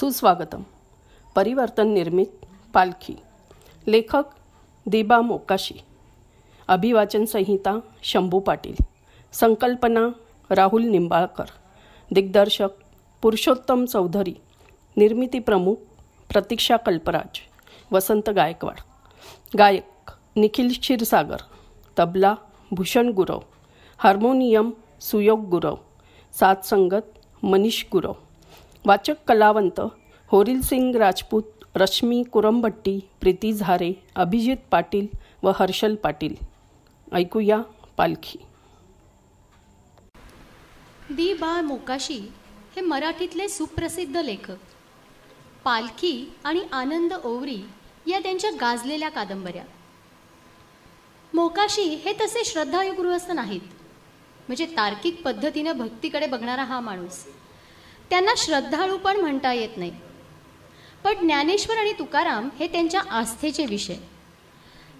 सुस्वागतम. परिवर्तन निर्मित पालखी. लेखक दिबा मोकाशी. अभिवाचन संहिता शंभू पाटील. संकल्पना राहुल निंबाळकर. दिग्दर्शक पुरुषोत्तम चौधरी. निर्मिती प्रमुख प्रतीक्षा कल्पराज. वसंत गायकवाड. गायक निखिल क्षीरसागर. तबला भूषण गुरव. हार्मोनियम सुयोग गुरव. सातसंगत मनीष गुरव. वाचक कलावंत होरिल सिंग राजपूत रश्मी कुरंबट्टी प्रीती झारे अभिजित पाटील व हर्षल पाटील. ऐकूया पालखी. दी बा मोकाशी हे मराठीतले सुप्रसिद्ध लेखक. पालखी आणि आनंद ओवरी या त्यांच्या गाजलेल्या कादंबऱ्या. मोकाशी हे तसे श्रद्धाळू गृहस्थ नाहीत. म्हणजे तार्किक पद्धतीनं भक्तीकडे बघणारा हा माणूस. त्यांना श्रद्धाळू पण म्हणता येत नाही. पण ज्ञानेश्वर आणि तुकाराम हे त्यांच्या आस्थेचे विषय.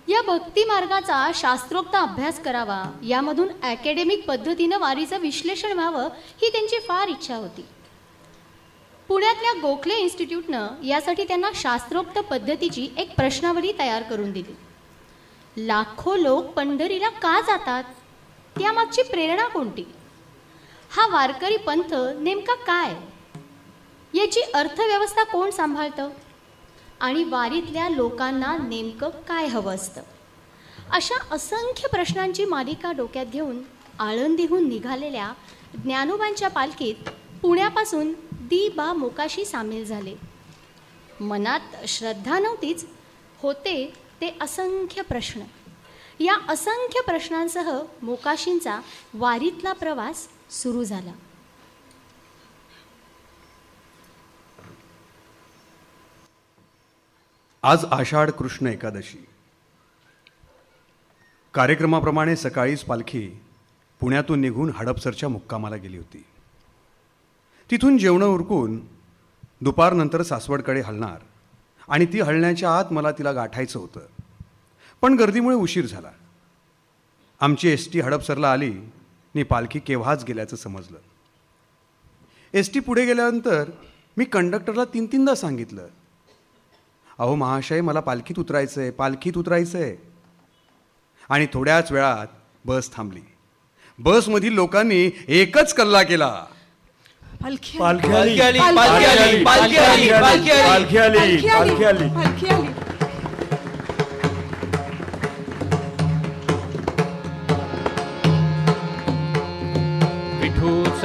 या भक्ती मार्गाचा शास्त्रोक्त अभ्यास करावा यामधून अकॅडमिक पद्धतीनं वारीचं विश्लेषण व्हावं ही त्यांची फार इच्छा होती. पुण्यातल्या गोखले इन्स्टिट्यूटनं यासाठी त्यांना शास्त्रोक्त पद्धतीची एक प्रश्नावली तयार करून दिली. लाखो लोक पंढरीला का जातात? त्यामागची प्रेरणा कोणती? हा वारकरी पंथ नेमका काय? याची अर्थव्यवस्था कोण सांभाळतं? आणि वारीतल्या लोकांना नेमकं काय हवं असतं? अशा असंख्य प्रश्नांची मालिका डोक्यात घेऊन आळंदीहून निघालेल्या ज्ञानोबांच्या पालखीत पुण्यापासून दी बा मोकाशी सामील झाले. मनात श्रद्धा नव्हतीच होते ते असंख्य प्रश्न. या असंख्य प्रश्नांसह मोकाशींचा वारीतला प्रवास सुरू झाला. आज आषाढ कृष्ण एकादशी. कार्यक्रमाप्रमाणे सकाळीच पालखी पुण्यातून निघून हडपसरच्या मुक्कामाला गेली होती. तिथून जेवणं उरकून दुपारनंतर सासवडकडे हलणार आणि ती हलण्याच्या आत मला तिला गाठायचं होतं. पण गर्दीमुळे उशीर झाला. आमची एस टी हडपसरला आली. आणि पालखी केव्हाच गेल्याचं समजलं. एस टी पुढे गेल्यानंतर मी कंडक्टरला तीन तीनदा सांगितलं अहो महाशय मला पालखीत उतरायचं आहे पालखीत उतरायचं आहे आणि थोड्याच वेळात बस थांबली. बसमधील लोकांनी एकच कल्ला केला. पालखी पालखी आली. आली, पालखी आली. पालखी आली.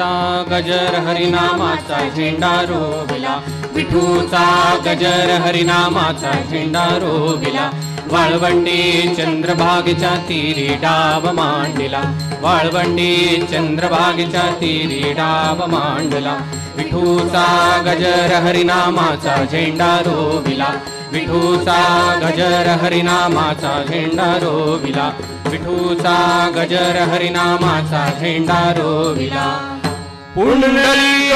पालखी विठूचा गजर हरिनामाचा झेंडा रोविला. विठूचा गजर हरिनामाचा झेंडा रोविला. वाळवंडी चंद्रभागेच्या तीरी डाव मांडला. वाळवंडी चंद्रभागेच्या तीरी डाव मांडला. विठूचा गजर हरिनामाचा झेंडा रोविला. विठूचा गजर हरिनामाचा झेंडा रोविला. विठूचा गजर हरिनामाचा झेंडा रोविला. पुंडलिक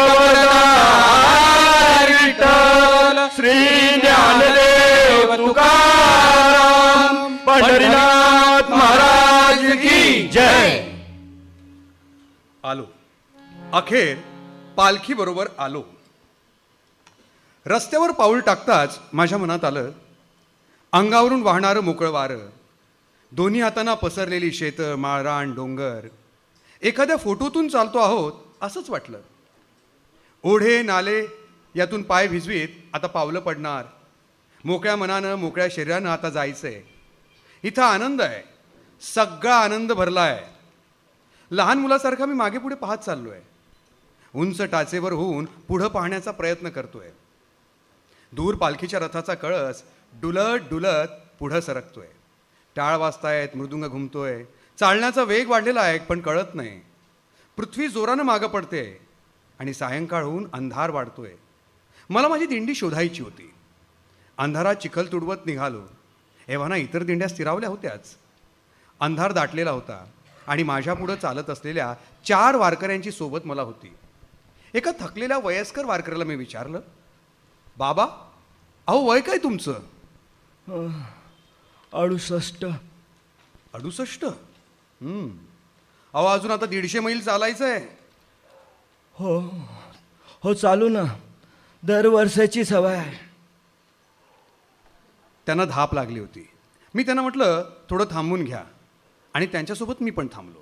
विठ्ठल श्री ज्ञानदेव तुकाराम पंढरीनाथ महाराज की जय. आलो. अखेर पालखी बरोबर आलो. रस्त्यावर पाऊल टाकताच माझ्या मनात आलं अंगावरून वाहणारं मोकळं वारं दोन्ही हातांना पसरलेली शेतं माळरान डोंगर. एखाद्या फोटोतून चालतो आहोत असंच वाटलं. ओढे नाले यातून पाय भिजवीत आता पावलं पडणार. मोकळ्या मनानं मोकळ्या शरीरानं आता जायचं आहे इथं आनंद आहे. सगळा आनंद भरला आहे लहान मुलासारखा मी मागे पुढे पाहत चाललो आहे उंच टाचेवर होऊन पुढं पाहण्याचा प्रयत्न करतोय. दूर पालखीच्या रथाचा कळस डुलत डुलत पुढं सरकतोय. टाळ वाजतायत मृदुंग घुमतोय. चालण्याचा वेग वाढलेला आहे पण कळत नाही. पृथ्वी जोरानं मागं पडते आणि सायंकाळ होऊन अंधार वाढतोय. मला माझी दिंडी शोधायची होती. अंधारात चिखल तुडवत निघालो. एव्हाना इतर दिंड्या स्थिरावल्या होत्याच. अंधार दाटलेला होता आणि माझ्यापुढं चालत असलेल्या चार वारकऱ्यांची सोबत मला होती. एका थकलेल्या वयस्कर वारकऱ्याला मी विचारलं बाबा अहो वय काय तुमचं? अडुसष्ट. अडुसष्ट. अहो अजून आता दीडशे मैल चालायचं आहे हो हो चालू ना. दरवर्षाची सवय आहे. त्यांना धाप लागली होती. मी त्यांना म्हटलं थोडं थांबून घ्या. आणि त्यांच्यासोबत मी पण थांबलो.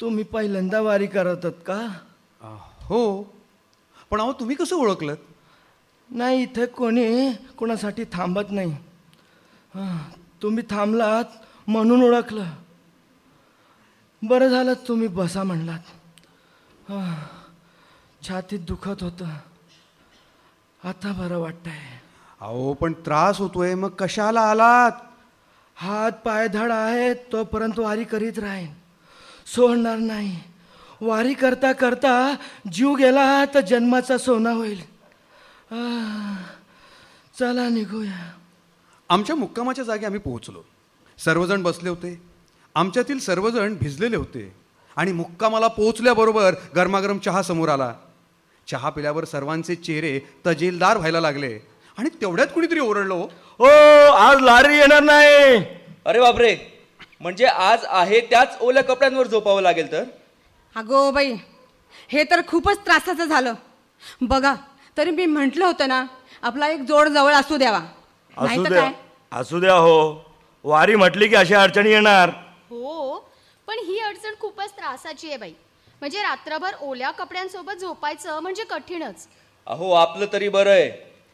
तुम्ही पहिल्यांदा वारी करतात का? हो. पण अहो तुम्ही कसं ओळखलं नाही इथे कोणी कोणासाठी थांबत नाही. हं, तुम्ही थांबलात म्हणून ओळखलं. बरं झालं तुम्ही बसा म्हणलात. छातीत दुखत होतं. आता बरं वाटतंय. अहो पण त्रास होतोय मग कशाला आलात? हात पाय धड आहेत तोपर्यंत वारी करीत राहीन. सोडणार नाही. वारी करता करता जीव गेला तर जन्माचा सोना होईल. चला निघूया. आमच्या मुक्कामाच्या जागी आम्ही पोहोचलो. सर्वजण बसले होते. आमच्यातील सर्वजण भिजलेले होते. आणि मुक्कामाला पोहोचल्याबरोबर गरमागरम चहा समोर आला. चहा पिल्यावर सर्वांचे चेहरे तजेलदार व्हायला लागले. आणि तेवढ्यात कुणीतरी ओरडलो ओ आज लारी येणार नाही. अरे बापरे. म्हणजे आज आहे त्याच ओल्या कपड्यांवर झोपावं लागेल तर? अगो बाई हे तर खूपच त्रासाचं झालं. बघा तरी मी म्हटलं होतं ना आपला एक जोड जवळ असू द्यावा. असू द्या. काय? असू द्या हो. वारी म्हटली की अशा अडचणी येणार. हो पण ही अडचण खूपच त्रासाची आहे बाई. म्हणजे रात्रभर ओल्या कपड्यांसोबत झोपायचं म्हणजे कठीणच. अहो आपलं तरी बरं आहे.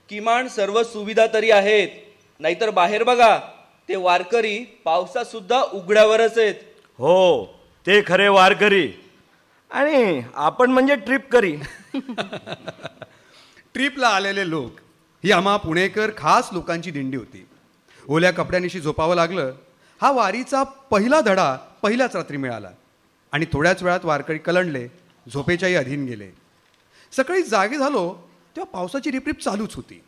किमान सर्व सुविधा तरी आहेत. नाहीतर बाहेर बघा ते वारकरी पावसात सुद्धा उघड्यावरच आहेत. हो ते खरे वारकरी. आणि आपण म्हणजे ट्रिप करी. ट्रिपला आलेले लोक ही आम्हा पुणेकर खास लोकांची दिंडी होती. ओल्या कपड्यानिशी झोपावं लागलं हा वारीचा पहिला धडा पहिल्याच रात्री मिळाला. आणि थोड्याच वेळात वारकरी कलंडले झोपेच्याही अधीन गेले. सकाळी जागे झालो तेव्हा पावसाची रिपरिप चालूच होती.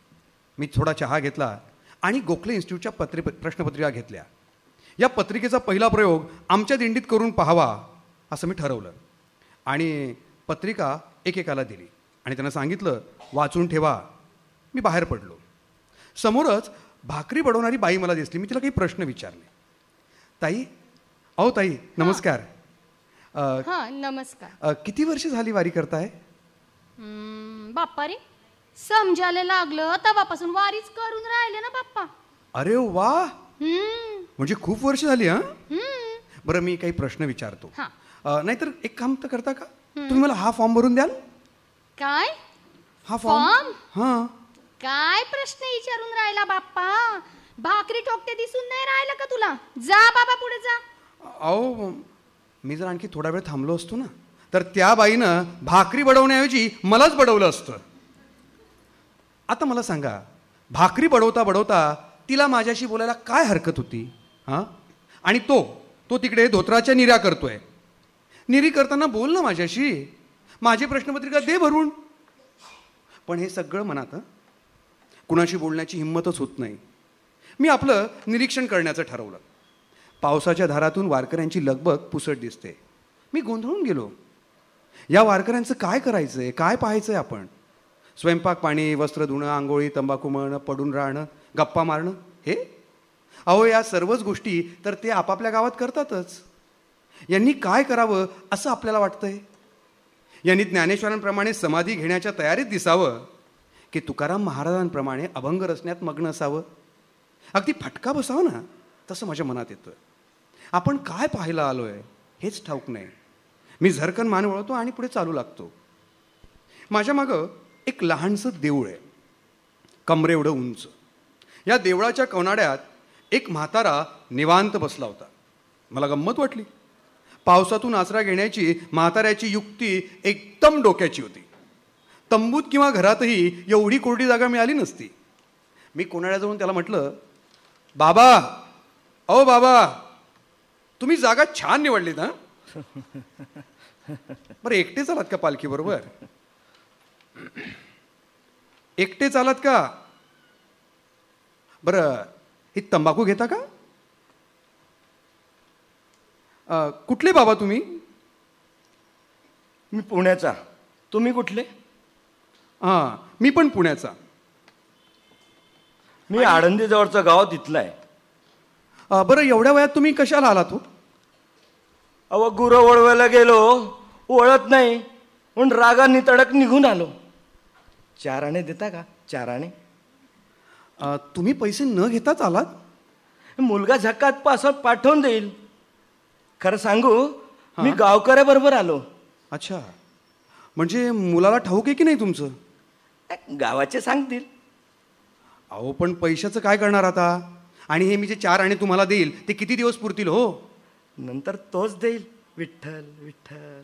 मी थोडा चहा घेतला आणि गोखले इन्स्टिट्यूटच्या पत्रि प्रश्नपत्रिका घेतल्या. या पत्रिकेचा पहिला प्रयोग आमच्या दिंडीत करून पाहावा असं मी ठरवलं. आणि पत्रिका एकेकाला दिली आणि त्यांना सांगितलं वाचून ठेवा. मी बाहेर पडलो. समोरच भाकरी बडवणारी बाई मला दिसली. मी तिला काही प्रश्न विचारले. ताई अहो ताई नमस्कार. अ, हा नमस्कार. अ, किती वर्ष झाली वारी करताय? हम्म, बाप्पा रे समजायला लागलं तेव्हापासून वारीच करून राहिले ना बाप्पा. अरे वा! हम्म. म्हणजे खूप वर्ष झाली हां? हम्म. बरं मी काही प्रश्न विचारतो. हा. अ, नाहीतर एक काम तर करता का? तुम्ही मला हा फॉर्म भरून द्याल? काय? हा फॉर्म? फॉर्म? हां. काय प्रश्न विचारून राहिला बाप्पा? भाकरी ठोकते दिसून नाही राहिलं का तुला? जा बाबा पुढे जा. अहो मी जर आणखी थोडा वेळ थांबलो असतो ना तर त्या बाईनं भाकरी बडवण्याऐवजी मलाच बडवलं असतं. आता मला सांगा भाकरी बडवता बडवता तिला माझ्याशी बोलायला काय हरकत होती? हां? आणि तो तो तिकडे धोत्राच्या निऱ्या करतोय. निरी करताना बोल ना माझ्याशी. माझी प्रश्नपत्रिका दे भरून. पण हे सगळं मनात हं? कुणाशी बोलण्याची हिंमतच होत नाही. मी आपलं निरीक्षण करण्याचं ठरवलं. पावसाच्या धारातून वारकऱ्यांची लगबग पुसट दिसते. मी गोंधळून गेलो. या वारकऱ्यांचं काय करायचं आहे काय पाहायचं आहे आपण? स्वयंपाक पाणी वस्त्र धुणं आंघोळी तंबाखू मळणं पडून राहणं गप्पा मारणं हे? अहो या सर्वच गोष्टी तर ते आपापल्या गावात करतातच. यांनी काय करावं असं आपल्याला वाटतंय? यांनी ज्ञानेश्वरांप्रमाणे समाधी घेण्याच्या तयारीत दिसावं. की तुकाराम महाराजांप्रमाणे अभंग रचण्यात मग्न असावं? अगदी फटका बसावं ना? तसं माझ्या मनात येतं. आपण काय पाहायला आलो आहे हेच ठाऊक नाही. मी झरकन मान वळवतो आणि पुढे चालू लागतो. माझ्या मागं एक लहानसं देऊळ आहे. कमरेएवढं उंच. या देवळाच्या कवनाड्यात एक म्हातारा निवांत बसला होता. मला गंमत वाटली. पावसातून आसरा घेण्याची म्हाताऱ्याची युक्ती एकदम डोक्याची होती. तंबूत किंवा घरातही एवढी कोरडी जागा मिळाली नसती. मी कोणाड्याजवळून त्याला म्हटलं बाबा अहो बाबा तुम्ही जागा छान निवडलीत ना बरं एकटे चालात का पालखी बरोबर एकटे चालात का? बरं ही तंबाखू घेता का? कुठले बाबा तुम्ही? मी पुण्याचा. तुम्ही कुठले? हां मी पण पुण्याचा. मी आळंदी जवळचं गाव तिथलं आहे बरं एवढ्या वयात तुम्ही कशाला आलात हो? अव गुरं वळवायला गेलो वळत नाही म्हणून रागाने तडक निघून आलो. चार आणे देता का? चार आणे अ, तुम्ही पैसे न घेताच आलात? मुलगा झकात पासत पाठवून देईल. खरं सांगू मी गावकऱ्याबरोबर आलो. अच्छा. म्हणजे मुलाला ठाऊक आहे की नाही तुमचं? गावाचे सांगतील. अहो पण पैशाचं काय करणार आता? आणि हे मी जे चार आणे तुम्हाला देईल ते किती दिवस पुरतील हो? नंतर तोच देईल. विठ्ठल विठ्ठल.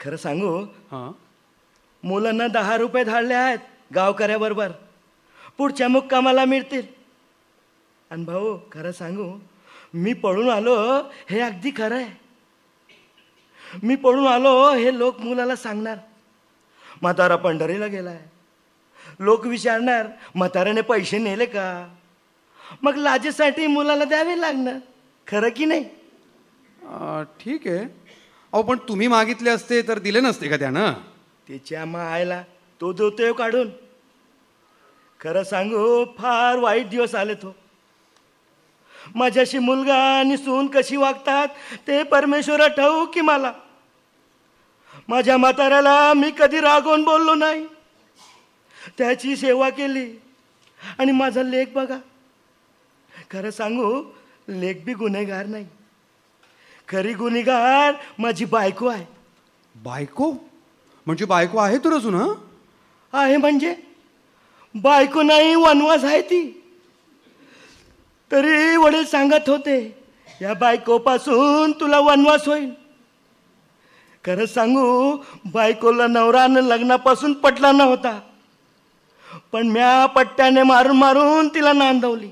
खरं सांगू? हां. मुलांना दहा रुपये धाडले आहेत गावकऱ्याबरोबर. पुढच्या मुक्कामाला मिळतील. आणि भाऊ खरं सांगू? मी पळून आलो हे अगदी खरं आहे. मी पळून आलो हे लोक मुलाला सांगणार. म्हातारा पंढरीला गेलाय. लोक विचारणार म्हाताऱ्याने पैसे नेले का? मग लाजेसाठी मुलाला द्यावे लागणार खरं की नाही? ठीक आहे. अहो पण तुम्ही मागितले असते तर दिले नसते का त्यानं? त्याच्या मायला तो देतोय काढून. खरं सांगू फार वाईट दिवस आले तो. माझ्याशी मुलगा आणि सून कशी वागतात ते परमेश्वरा ठाऊ की मला? माझ्या म्हाताऱ्याला मी कधी रागवून बोललो नाही. त्याची सेवा केली. आणि माझा लेख बघा. खरं सांगू लेख बी गुन्हेगार नाही. खरी गुन्हेगार माझी बायको आहे. बायको? म्हणजे बायको आहे तर अजून हं? आहे म्हणजे बायको नाही वनवास आहे ती. तरी वडील सांगत होते या बायकोपासून तुला वनवास होईल. खरं सांगू बायकोला नवरानं लग्नापासून पटला नव्हता. पण म्या पट्ट्याने मारून मारून तिला नांदवली.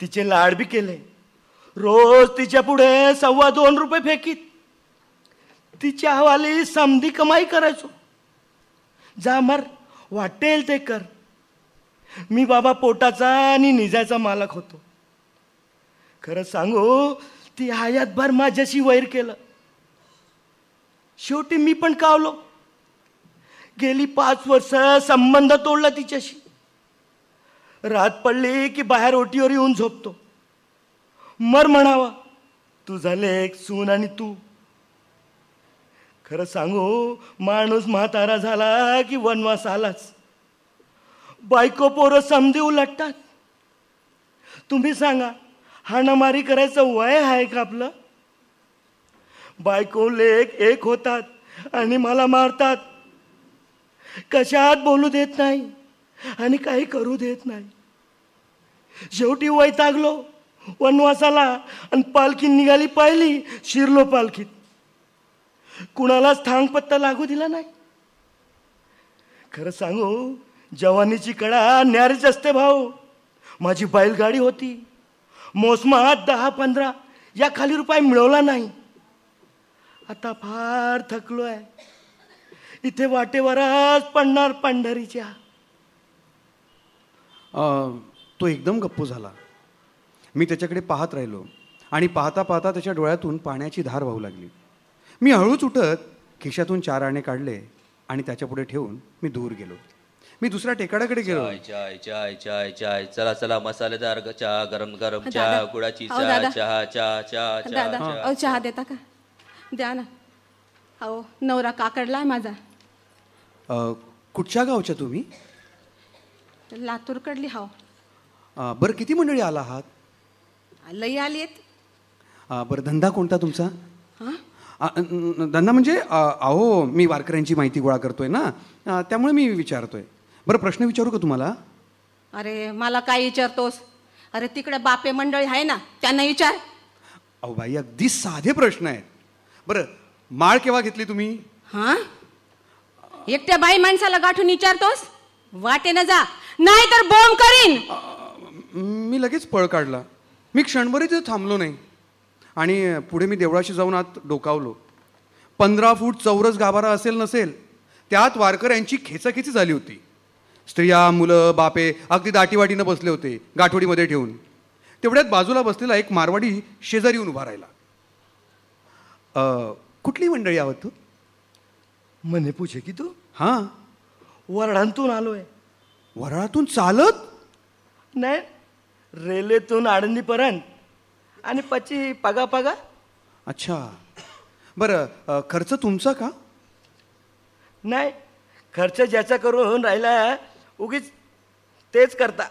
तिचे लाड बी केले. रोज तिच्या पुढे सव्वा दोन रुपये फेकीत. तिच्या हवाली समधी कमाई करायचो. जा मर वाटेल ते कर. मी बाबा पोटाचा आणि निजाचा मालक होतो. खरं सांगू ती हयातभर माझ्याशी वैर केलं. शेवटी मी पण कावलो. गेली पाच वर्ष संबंध तोडला तिच्याशी. रात पडली की बाहेर ओटीवर येऊन झोपतो. मर म्हणावा तुझा लेख सून आणि तू. खरं सांगू माणूस म्हातारा झाला की वनवास आलाच. बायको पोरं समधी उलटतात तुम्ही सांगा हाणामारी करायचं वय आहे का आपलं? बायको लेख एक होतात आणि मला मारतात. कशात बोलू देत नाही आणि काही करू देत नाही. शेवटी वैतागलो वनवासाला आणि पालखी निघाली पाहिली शिरलो पालखीत. कुणालाच थांग पत्ता लागू दिला नाही. खरं सांगू जवानीची कडा न्यारीच असते भाऊ. माझी बैलगाडी होती. मोसमात दहा पंधरा या खाली रुपये मिळवला नाही. आता फार थकलो आहे इथे वाटेवरच पडणार पंढरीच्या. अ, तो एकदम गप्पू झाला. मी त्याच्याकडे पाहत राहिलो आणि पाहता पाहता त्याच्या डोळ्यातून पाण्याची धार वाहू लागली. मी हळूच उठत खिशातून चार आणे काढले आणि त्याच्यापुढे ठेवून मी दूर गेलो. मी दुसऱ्या टेकाडाकडे गेलो. चाय चाय चाय चाय चाय. चला चला मसालेदार चहा गरम गरम चहा. गुळाची चहा. चहा चहा चहा चहा. चहा देता का? द्या ना. अहो नवरा काकडलाय माझा. अ, कुठच्या गावच्या तुम्ही? लातूरकडली हाव अ, बरं किती मंडळी आला आहात? लई आली आहेत. अ, बरं धंदा कोणता तुमचा? हां? अ, न- न- धंदा म्हणजे अ, अहो मी वारकऱ्यांची माहिती गोळा करतोय ना अ, त्यामुळे मी विचारतोय. बरं प्रश्न विचारू का तुम्हाला? अरे मला काय विचारतोस? अरे तिकडे बापे मंडळी आहे ना त्यांना विचार. अहो बाई अगदी साधे प्रश्न आहेत. बरं माळ केव्हा घेतली तुम्ही? हा? एकट्या बाई माणसाला गाठून विचारतोस? वाटेनं जा. नाही तर बॉम्ब करीन मी लगेच पळ काढला. मी क्षणभरी तिथे थांबलो नाही. आणि पुढे मी देवळाशी जाऊन आत डोकावलो. पंधरा फूट चौरस गाभारा असेल नसेल त्यात वारकऱ्यांची खेचाखेची झाली होती. स्त्रिया मुलं बापे अगदी दाटीवाटीनं बसले होते गाठोडीमध्ये ठेवून. तेवढ्यात बाजूला बसलेला एक मारवाडी शेजारी येऊन उभा राहिला. कुठली मंडळी आहोत तू? म्हणे पूछे की तू? हां. वरडांतून आलोय. वराळातून चालत? नाही रेल्वेतून आळंदीपर्यंत आणि पची पगा पगा? अच्छा. बरं अ, खर्च तुमचा का? नाही खर्च ज्याचा करून राहिला उगीच तेच करता.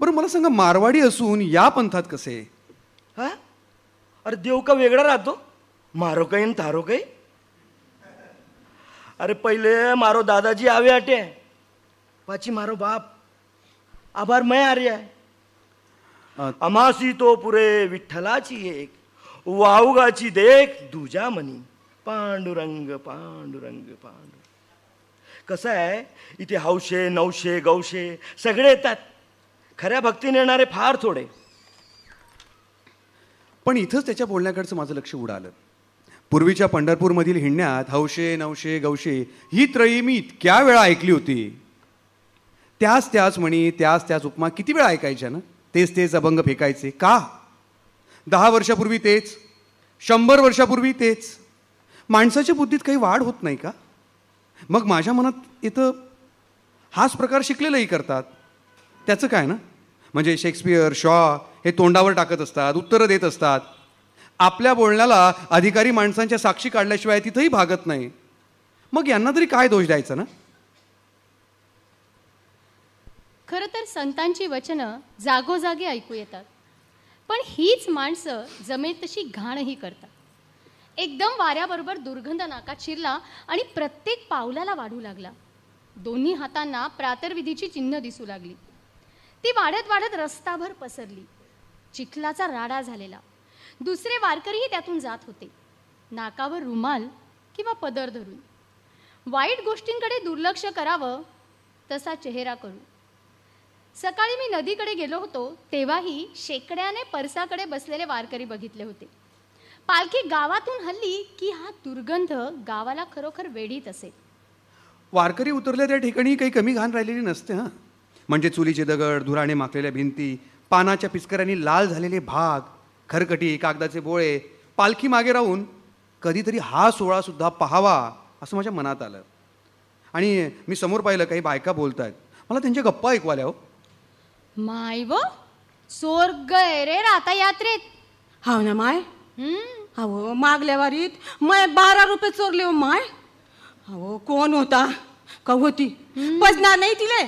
बरं मला सांगा मारवाडी असून या पंथात कसे? हा? अरे देव का वेगळा राहतो? मारो काही न तारो काही अरे पहिले मारो दादाजी आवे आटे पाची मारो बाप। आभार मैं आर्य अ, अमासी तो पुरे विठ्ठलाची एक। वाहुगाची देख दुजा मनी। पांडुरंग पांडुरंग पांडुरंग। कसं आहे इथे हौशे नवशे गौशे सगळे येतात। खऱ्या भक्तीने येणारे फार थोडे। पण इथंच त्याच्या बोलण्याकडचं माझं लक्ष उडालं. पूर्वीच्या पंढरपूरमधील हिंडण्यात हौशे नवशे गौशे ही त्रयी मी इतक्या वेळा ऐकली होती. त्याच त्याच म्हणी त्याच त्याच उपमा किती वेळा ऐकायच्या ना? तेच तेच अभंग फेकायचे. का? दहा वर्षापूर्वी तेच. शंभर वर्षापूर्वी तेच. माणसाच्या बुद्धीत काही वाढ होत नाही का? मग माझ्या मनात इथं हाच प्रकार शिकलेलंही करतात. त्याचं काय ना? म्हणजे शेक्सपियर शॉ हे तोंडावर टाकत असतात उत्तरं देत असतात. आपल्या बोलण्याला अधिकारी माणसांच्या साक्षी काढल्याशिवाय तिथंही भागत नाही. मग यांना तरी काय दोष द्यायचा ना? खरं तर संतांची वचनं जागोजागी ऐकू येतात. पण हीच माणसं जमेल तशी घाणही करतात. एकदम वाऱ्याबरोबर दुर्गंध नाकात शिरला आणि प्रत्येक पावलाला वाढू लागला. दोन्ही हातांना प्रातर्विधीची चिन्ह दिसू लागली. ती वाढत वाढत रस्ताभर पसरली. चिखलाचा राडा झालेला. दुसरे वारकरीही त्यातून जात होते. नाकावर रुमाल किंवा पदर धरून. वाईट गोष्टींकडे दुर्लक्ष करावं तसा चेहरा करू. सकाळी मी नदीकडे गेलो होतो तेव्हाही शेकड्याने परसाकडे बसलेले वारकरी बघितले होते. पालखी गावातून हल्ली की हा दुर्गंध गावाला खरोखर वेढीत असेल. वारकरी उतरल्या त्या ठिकाणी काही कमी घाण राहिलेली नसते हां. म्हणजे चुलीचे दगड धुराने माखलेल्या भिंती पानाच्या पिचकऱ्यांनी लाल झालेले भाग खरकटी कागदाचे बोळे पालखी मागे राहून कधीतरी हा सोहळा सुद्धा पाहावा असं माझ्या मनात आलं. आणि मी समोर पाहिलं काही बायका बोलत आहेत मला त्यांच्या गप्पा ऐकू आल्या हो. माय व स्वर्ग आहे रे राता यात्रेत हाव ना माय? हम्म, अहो मागल्या वारीत माय बारा रुपये चोरले हो माय. अहो कोण होता? का होती? बसणार नाही तिले.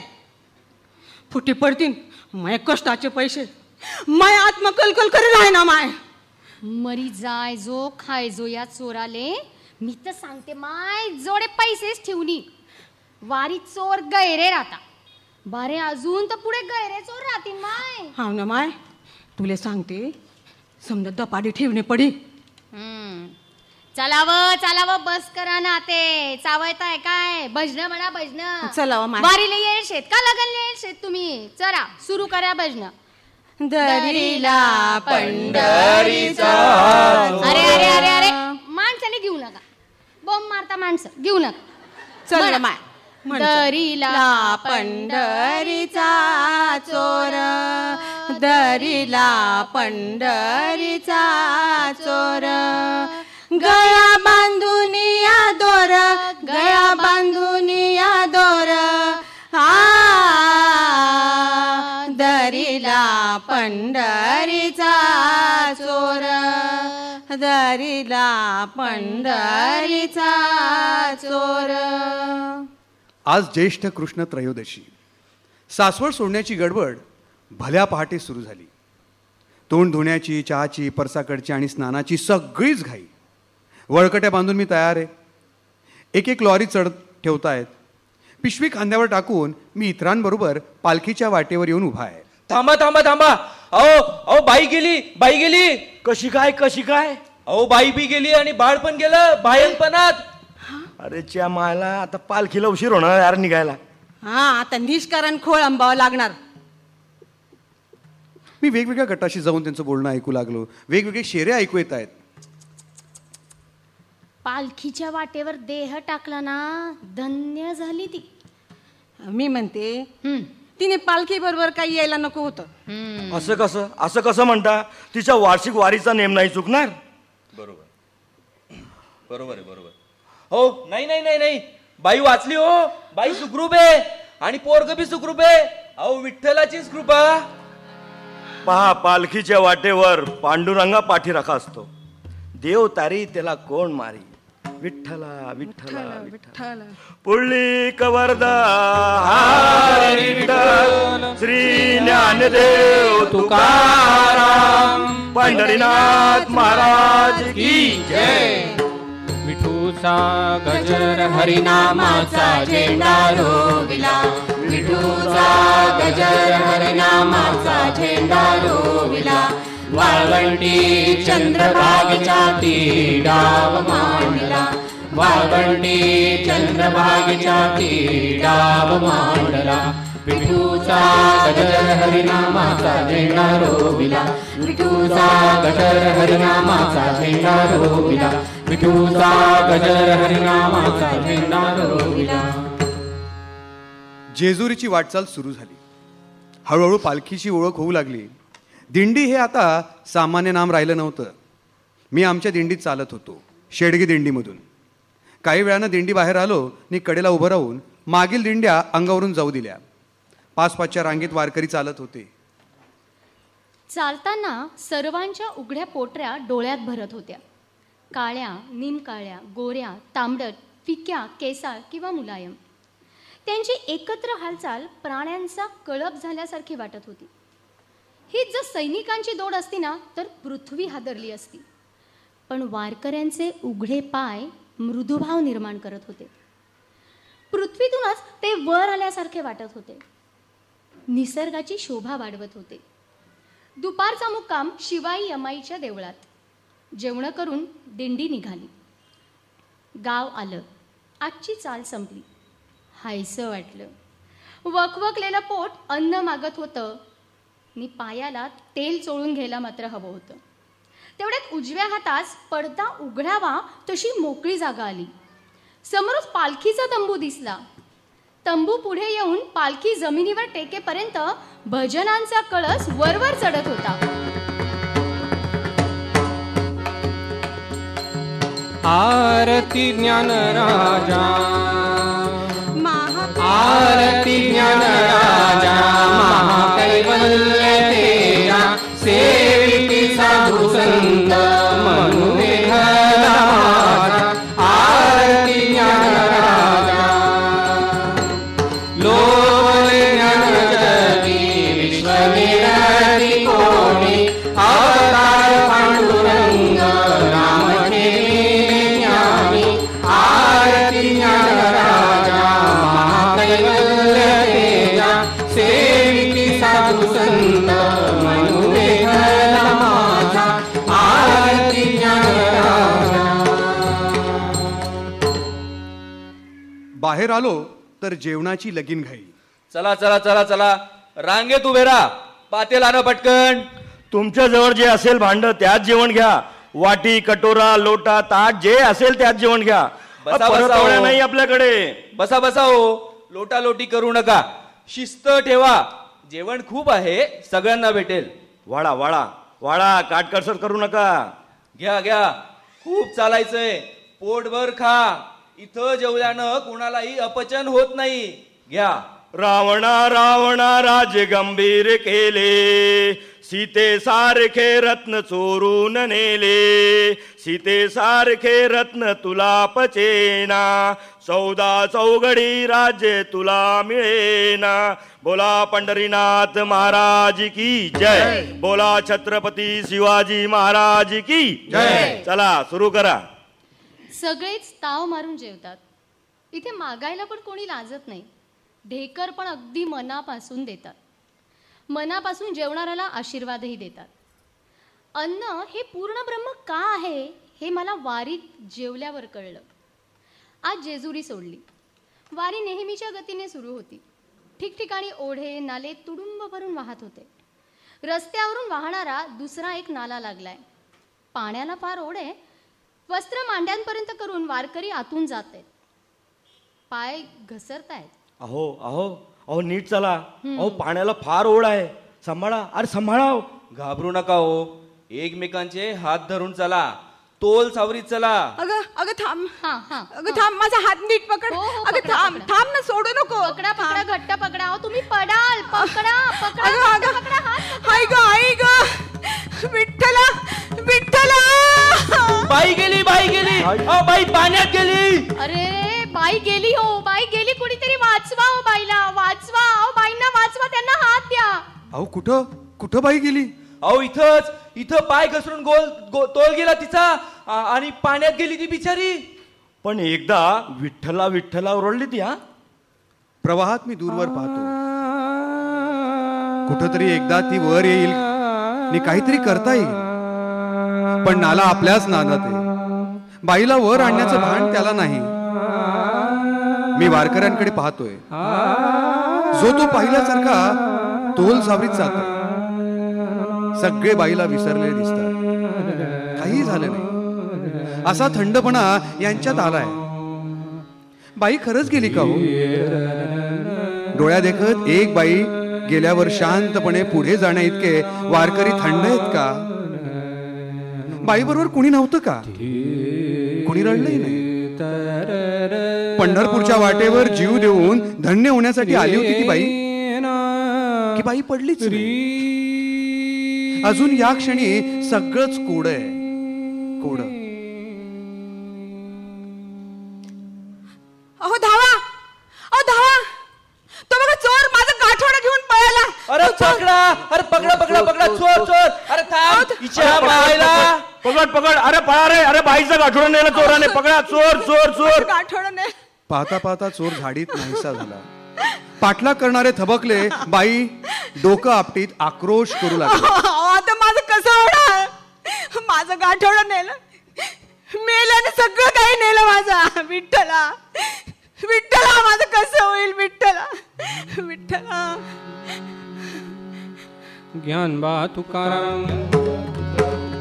फुटी पडतीन माय कष्टाचे पैसे. माय आत्मकलकल करे राही ना माय. मरी जाय जो खाय जो या चोराले. मी तर सांगते माय जोडे पैसेच ठेवणी वारी चोर गैरे राहता. बारे अजून तर पुढे गैरे चोर राहतील माय. हाव ना माय. तुले सांगते समजा दपाडी ठेवणे पडी. हम्म. चलाव चलाव बस करा ना ते चावयताय काय? भजन म्हणा भजन. चलावं माय. वारीला येईल शेत का लगन येईल शेत तुम्ही? चला सुरू करा भजन. दरीला पंढरीचा अरे अरे अरे अरे माणसाने घेऊ नका. बॉम्ब मारता माणसं. घेऊ नका. चल. माय. दरीला पंढरीचा चोर. दरीला पंढरीचा चोर. गळा बांधून या दोर. गळा बांधून या दोर. पंढरीचा चोर. दरीला पंढरीचा चोर. आज ज्येष्ठ कृष्ण त्रयोदशी. सासवड सोडण्याची गडबड भल्या पहाटे सुरू झाली. तोंड धुण्याची चहाची परसाकडची आणि स्नानाची सगळीच घाई. वळकट्या बांधून मी तयार आहे. एक एक लॉरी चढ ठेवतायत. पिशवी खांद्यावर टाकून मी इतरांबरोबर पालखीच्या वाटेवर येऊन उभा आहे. थांबा थांबा थांबा. अहो अहो बाई गेली बाई गेली. कशी काय कशी काय? अहो बाई बी गेली आणि बाळ पण गेलं बाळणपणात अरे च्या मायला आता पालखीला उशीर होणार यार निघायला. हा आता निष्कारण खोळ आंबावं लागणार. मी वेगवेगळ्या गटाशी जाऊन त्यांचं बोलणं ऐकू लागलो. वेगवेगळे शेरे ऐकू येत आहेत. पालखीच्या वाटेवर देह टाकला ना धन्य झाली ती. मी म्हणते हम्म. तिने पालखी बरोबर काही यायला नको होतं. असं कसं? असं कसं म्हणता? तिच्या वार्षिक वारीचा नेम नाही चुकणार? बरोबर. बरोबर आहे बरोबर. हो नाही नाही नाही नाही. बाई वाचली हो. बाई सुखरूप आहे. आणि पोरग बी सुखरूप आहे. अहो विठ्ठलाचीच कृपा. पहा पालखीच्या वाटेवर पांडुरंगा पाठीराखा असतो. देव तारी त्याला कोण मारी? विठ्ठला विठ्ठला विठ्ठला पुळी कवर्दा हरी विठ्ठल श्री ज्ञानदेव तुकाराम. पंढरीनाथ महाराज की जय. विठूचा गजर हरिनामाचा झेंडा रोविला. विठूचा गजर हरिनामाचा झेंडा रोविला. वाळवंटी चंद्रभागेचा ती डाव मांडला वाळवंटी चंद्रभागेचा ती डाव मांडला विठूचा गजर हरिनामाचा झेंडा रोविला. विठूचा गजर हरिनामाचा झेंडा रोविला. विठूचा गजर हरिनामाचा झेंडा रोविला. जेजुरीची वाटचाल सुरू झाली. हळूहळू पालखीची ओळख होऊ लागली. दिंडी हे आता सामान्य नाम राहिलं नव्हतं. मी आमच्या दिंडीत चालत होतो शेडगी दिंडीमधून. काही वेळानं दिंडी बाहेर आलो आणि कडेला उभं राहून मागील दिंड्या अंगावरून जाऊ दिल्या. पाच पाचच्या रांगेत वारकरी चालत होते. चालताना सर्वांच्या उघड्या पोटऱ्या डोळ्यात भरत होत्या. काळ्या निमकाळ्या गोऱ्या तांबडट फिक्या केसाळ किंवा मुलायम. त्यांची एकत्र हालचाल प्राण्यांचा कळप झाल्यासारखी वाटत होती. ही जर सैनिकांची दोड असती ना तर पृथ्वी हादरली असती. पण वारकऱ्यांचे उघडे पाय मृदुभाव निर्माण करत होते. पृथ्वीतूनच ते वर आल्यासारखे वाटत होते. निसर्गाची शोभा वाढवत होते. दुपारचा मुक्काम शिवाई यमाईच्या देवळात. जेवणं करून दिंडी निघाली. गाव आलं. आजची चाल संपली. हायसं वाटलं. वकवकलेलं पोट अन्न मागत होतं. नि पायाला तेल चोळून घ्यायला मात्र हवं होतं. तेवढ्यात उजव्या हातास पडदा उघडावा तशी मोकळी जागा आली. समोरच पालखीचा तंबू दिसला. तंबू पुढे येऊन पालखी जमिनीवर टेकेपर्यंत भजनांचा कळस वरवर चढत होता. आरती ज्ञान राजा. आरती ज्ञान राजा. आलो तर जेवणाची लगीन घाई. चला चला चला चला. रांगेत उभे राहा. पातेल आणा पटकन. तुमच्या जवळ जे असेल भांड त्यात जेवण घ्या. वाटी कटोरा लोटा ताट जे असेल त्यात जेवण घ्या. बसा, बसा, हो. नाही आपल्याकडे. बसा बसा हो. लोटा लोटी करू नका. शिस्त ठेवा. जेवण खूप आहे सगळ्यांना भेटेल. वाळा वाळा. वाळा काटकसर करू नका. घ्या घ्या. खूप चालायचंय. पोटभर खा. इथं जेवल्यानं कुणालाही अपचन होत नाही. घ्या. रावणा रावणा राज गंभीर केले. सीते सारखे रत्न चोरून नेले. सीते सारखे रत्न तुला पचेना. चौदा चौघडी राज्य तुला मिळेना. बोला पंढरीनाथ महाराज की जय. बोला छत्रपती शिवाजी महाराज की जय. चला सुरू करा. सगळेच ताव मारून जेवतात. इथे मागायला पण कोणी लाजत नाही. ढेकर पण अगदी मनापासून देतात. मनापासून जेवणाऱ्याला आशीर्वादही देतात. अन्न हे पूर्ण ब्रह्म का आहे हे मला वारीत जेवल्यावर कळलं. आज जेजुरी सोडली. वारी नेहमीच्या गतीने सुरू होती. ठिकठिकाणी ओढे नाले तुडुंब भरून वाहत होते. रस्त्यावरून वाहणारा दुसरा एक नाला लागलाय. पाण्याला फार ओढ आहे वस्त्र मांड्यांपर्यंत करून वारकरी आतून जात आहेत पाय घसरतायत. अहो अहो अहो नीट चला. अहो पाण्याला फार ओढ आहे. सांभाळा. अरे सांभाळा हो. घाबरू नका हो. एकमेकांचे हात धरून चला. तोल सावरीत चला. अगं अगं थांब. हा हा. अगं थांब. माझा हात नीट पकड. हो, हो, अगं पकडा, थांब. पकडा. थांब ना सोडू नको. पकडा पकडा घट्ट पकडा. अहो, तुम्ही पडाल. पकडा पकडा अगं घट्ट अगं पकडा. हात हाय ग आई ग. विठ्ठला. विठ्ठला! बाई गेली बाई गेली. अहो बाई पाण्यात गेली. अरे बाई गेली हो बाई गेली कुणीतरी. वाचवा हो बाईला वाचवा. अहो बाईंना वाचवा त्यांना हात द्या. अहो कुठं? कुठं बाई गेली? अहो इथंच इथं पाय घसरून गोल गो- तोल गेला तिचा. आ- आणि पाण्यात गेली ती बिचारी. पण एकदा विठ्ठला विठ्ठला ओरडली ती हा? प्रवाहात मी दूरवर पाहतो. कुठंतरी एकदा ती वर येईल. आणि काहीतरी करता येईल. पण नाला आपल्याच नादात आहे. बाईला वर आणण्याचं भान त्याला नाही. मी वारकऱ्यांकडे पाहतोय. जो तो पाहिल्यासारखा तोल सावरीत जातो. सगळे बाईला विसरले दिसतात. काही झालं नाही. असा थंडपणा यांच्यात आलाय. बाई खरंच गेली का हो? डोळ्या देखत एक बाई गेल्यावर शांतपणे पुढे जाण्या इतके वारकरी थंड आहेत का? बाई बरोबर कुणी नव्हतं का? कुणी रडलंही नाही. पंढरपूरच्या वाटेवर जीव देऊन धन्य होण्यासाठी आली होती ती बाई. की बाई पडलीच अजून या क्षणी सगळंच कोड आहे. कोड. अहो धावा अहो धावा तो बघा चोर माझं गाठोडं घेऊन पळाला अरे तो चोर- पकडा अरे पकडा पकडा पकडा चोर चोर. अरे थांब हिच्या पकड पकड अरे पळा रे अरे बाईचा गाठोडा नेला चोराने. पकडा चोर चोर चोर. नाही पाहता पाहता चोर झाडीत नाहीसा झाला. पाठला करणारे थबकले बाई डोकं आपटीत आक्रोश करू लागले. आता माझं कसं होणार? माझं गाठोडं नेलं. मेल्याने सगळं काही नेलं माझा. विठ्ठला. विठ्ठला माझं कसं होईल विठ्ठला? विठ्ठला. ज्ञान बा तुकाराम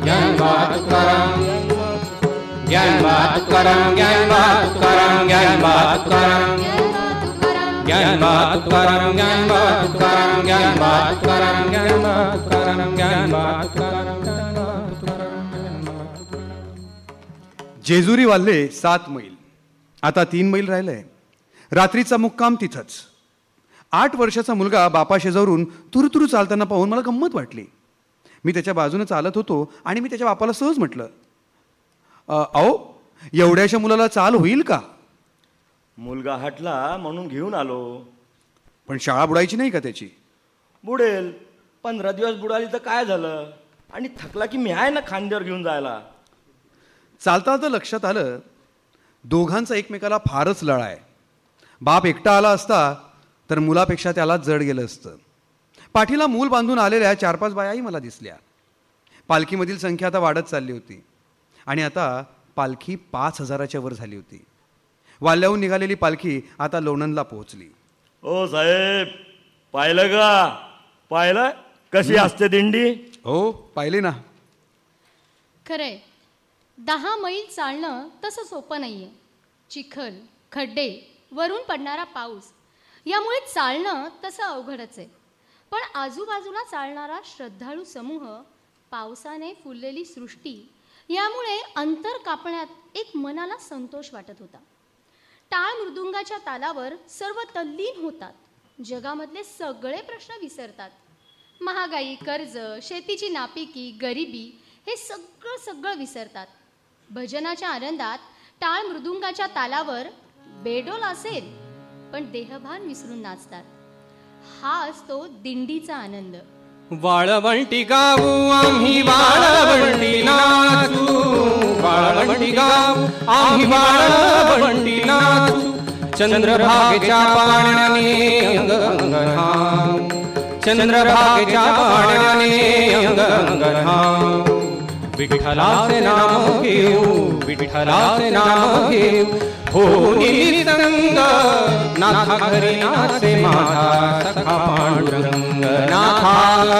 ज्ञान बा तुकाराम ज्ञान बा तुकाराम ज्ञान बा तुकाराम ज्ञान बा तुकाराम ज्ञान बा तुकाराम ज्ञान बा तुकाराम ज्ञान बा तुकाराम ज्ञान बा तुकाराम ज्ञान बा तुकाराम तुकाराम जेजुरी वाल्ले सात मैल. आता तीन मैल राहिलंय. रात्रीचा मुक्काम तिथंच. आठ वर्षाचा मुलगा बापा शेजावरून तुरुतुरू चालताना पाहून मला गंमत वाटली. मी त्याच्या बाजूने चालत होतो आणि मी त्याच्या बापाला सहज म्हटलं "अ, अहो एवढ्याशा मुलाला चाल होईल का? मुलगा हटला म्हणून घेऊन आलो. पण शाळा बुडायची नाही का त्याची? बुडेल. पंधरा दिवस बुडाली तर काय झालं? आणि थकला की मी आहे ना खांद्यावर घेऊन जायला. चालता तर लक्षात आलं दोघांचा एकमेकाला फारच लळा आहे. बाप एकटा आला असता तर मुलापेक्षा त्याला जड गेलं असतं. पाठीला मूल बांधून आलेल्या चार पाच बायाही मला दिसल्या. पालखीमधील संख्या आता वाढत चालली होती. आणि आता पालखी पाच हजाराच्या वर झाली होती. वाल्याहून निघालेली पालखी आता लोणंदला पोहोचली. ओ साहेब पाहिलं का? पाहिलं? कशी असते दिंडी? हो पाहिले ना. खरंय. दहा मैल चालणं तसं सोपं नाहीये. चिखल खड्डे वरून पडणारा पाऊस यामुळे चालणं तसं अवघडच आहे. पण आजूबाजूला चालणारा श्रद्धाळू समूह पावसाने फुललेली सृष्टी यामुळे अंतर कापण्यात एक मनाला संतोष वाटत होता. टाळ मृदुंगाच्या तालावर सर्व तल्लीन होतात. जगामधले सगळे प्रश्न विसरतात. महागाई कर्ज शेतीची नापिकी गरिबी हे सगळं सगळं विसरतात. भजनाच्या आनंदात टाळ मृदुंगाच्या तालावर बेडोल असेल पण देहभान विसरून नाचतात. हा असतो दिंडीचा आनंद. वाळवंटी गाऊ आम्ही वाळवंटी नाचू. वाळवंटी गाऊ आम्ही वाळवंटी नाचू. चंद्रभागेच्या पाण्याने अंग अंग चंद्रभागेच्या पाण्याने अंग अंग विठ्ठलाचे नाम घेऊ विठ्ठलाचे नाम घेऊ. हो संग नाथा घरी नाचे माझा सखा पांडुरंग नाथा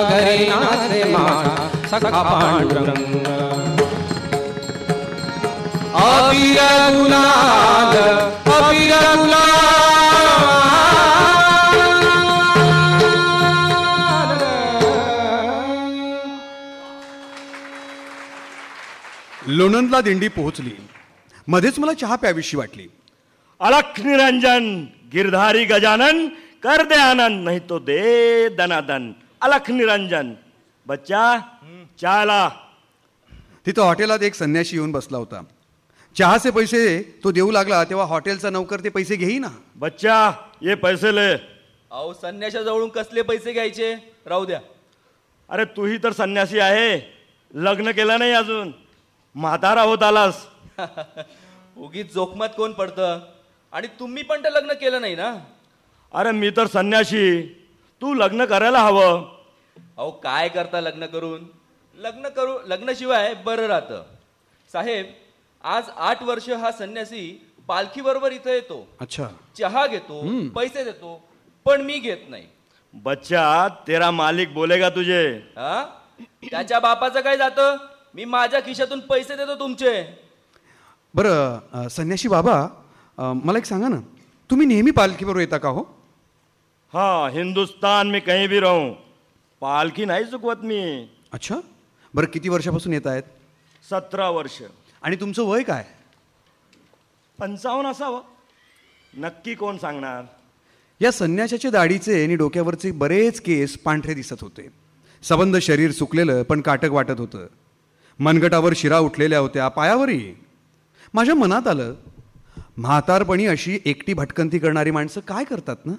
घरी नाचे माझा सखा पांडुरंग. अबिर गुलाल अबिर गुलाल लोणंदला दिंडी पोहोचली. मध्येच मला चहा प्यावीशी वाटली. अलख निरंजन गिरधारी गजानन कर दे आनंद नहीं तो दे दनादन. अलख निरंजन बच्चा चाला. तिथं हॉटेलात एक संन्याशी येऊन बसला होता. चहाचे पैसे तो देऊ लागला तेव्हा हॉटेलचा नौकर ते पैसे घेई ना बच्चा ये पैसे ले. अहो संन्याशा जवळून कसले पैसे घ्यायचे? राहू द्या. अरे तूही तर संन्यासी आहे. लग्न केलं नाही अजून. म्हातारा होत आलास. उगीच जोखमात कोण पडतं? आणि तुम्ही पण तर लग्न केलं नाही ना? अरे मी तर संन्याशी. तू लग्न करायला हवं. अहो काय करता लग्न करून? लग्न करू लग्नाशिवाय बरं राहतं. साहेब आज आठ वर्ष हा संन्यासी पालखी बरोबर इथं येतो. अच्छा. चहा घेतो पैसे देतो पण मी घेत नाही. बच्चा तेरा मालिक बोलेगा तुझे? हा? त्याच्या बापाचं काय जातं? मी माझ्या खिशातून पैसे देतो तुमचे. बरं अ, संन्याशी बाबा अ, मला एक सांगा ना तुम्ही नेहमी पालखीबरोबर येता का हो? हाँ हिंदुस्तान में कहीं भी रहूं पालखी नाही चुकवत मी. अच्छा? बरं किती वर्षापासून येत आहेत? सतरा वर्ष. आणि तुमचं वय काय? पंचावन्न असावं. नक्की कोण सांगणार? या संन्याशाच्या दाढीचे आणि डोक्यावरचे बरेच केस पांढरे दिसत होते. सबंध शरीर सुकलेलं पण काटक वाटत होतं. मनगटावर शिरा उठलेल्या होत्या पायावरही. माझ्या मनात आलं म्हातारपणी अशी एकटी भटकंती करणारी माणसं काय करतात ना?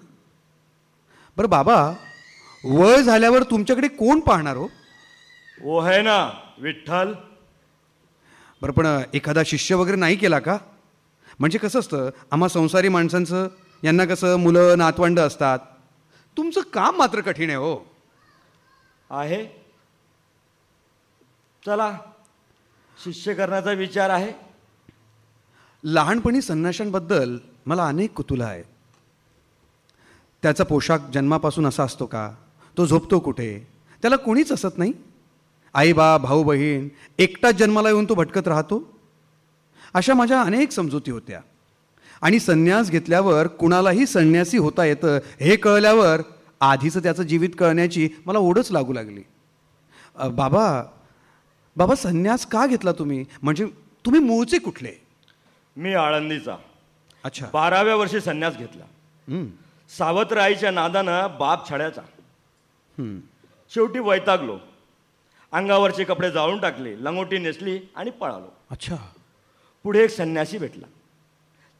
बरं बाबा वय झाल्यावर तुमच्याकडे कोण पाहणार हो? वो है ना विठ्ठल. बरं पण एखादा शिष्य वगैरे नाही केला का? म्हणजे कसं असतं आम्हा संसारी माणसांचं यांना कसं मुलं नातवंड असतात. तुमचं काम मात्र कठीण आहे हो. आहे. चला शिष्य करण्याचा विचार आहे. लहानपणी संन्याशांबद्दल मला अनेक कुतूला आहे त्याचा पोशाख जन्मापासून असा असतो का? तो झोपतो कुठे? त्याला कोणीच असत नाही. आई बा भाऊ बहीण एकटाच जन्माला येऊन तो भटकत राहतो. अशा माझ्या अनेक समजुती होत्या. आणि संन्यास घेतल्यावर कुणालाही संन्यासी होता येतं हे कळल्यावर आधीचं त्याचं जीवित कळण्याची मला ओढच लागू लागली. बाबा बाबा संन्यास का घेतला तुम्ही? म्हणजे तुम्ही मूळचे कुठले? मी आळंदीचा. अच्छा. बाराव्या वर्षी संन्यास घेतला. हं, सावतराईच्या नादानं बाप छड्याचा. शेवटी वैतागलो. अंगावरचे कपडे जाळून टाकले लंगोटी नेसली आणि पळालो. अच्छा. पुढे एक संन्यासी भेटला.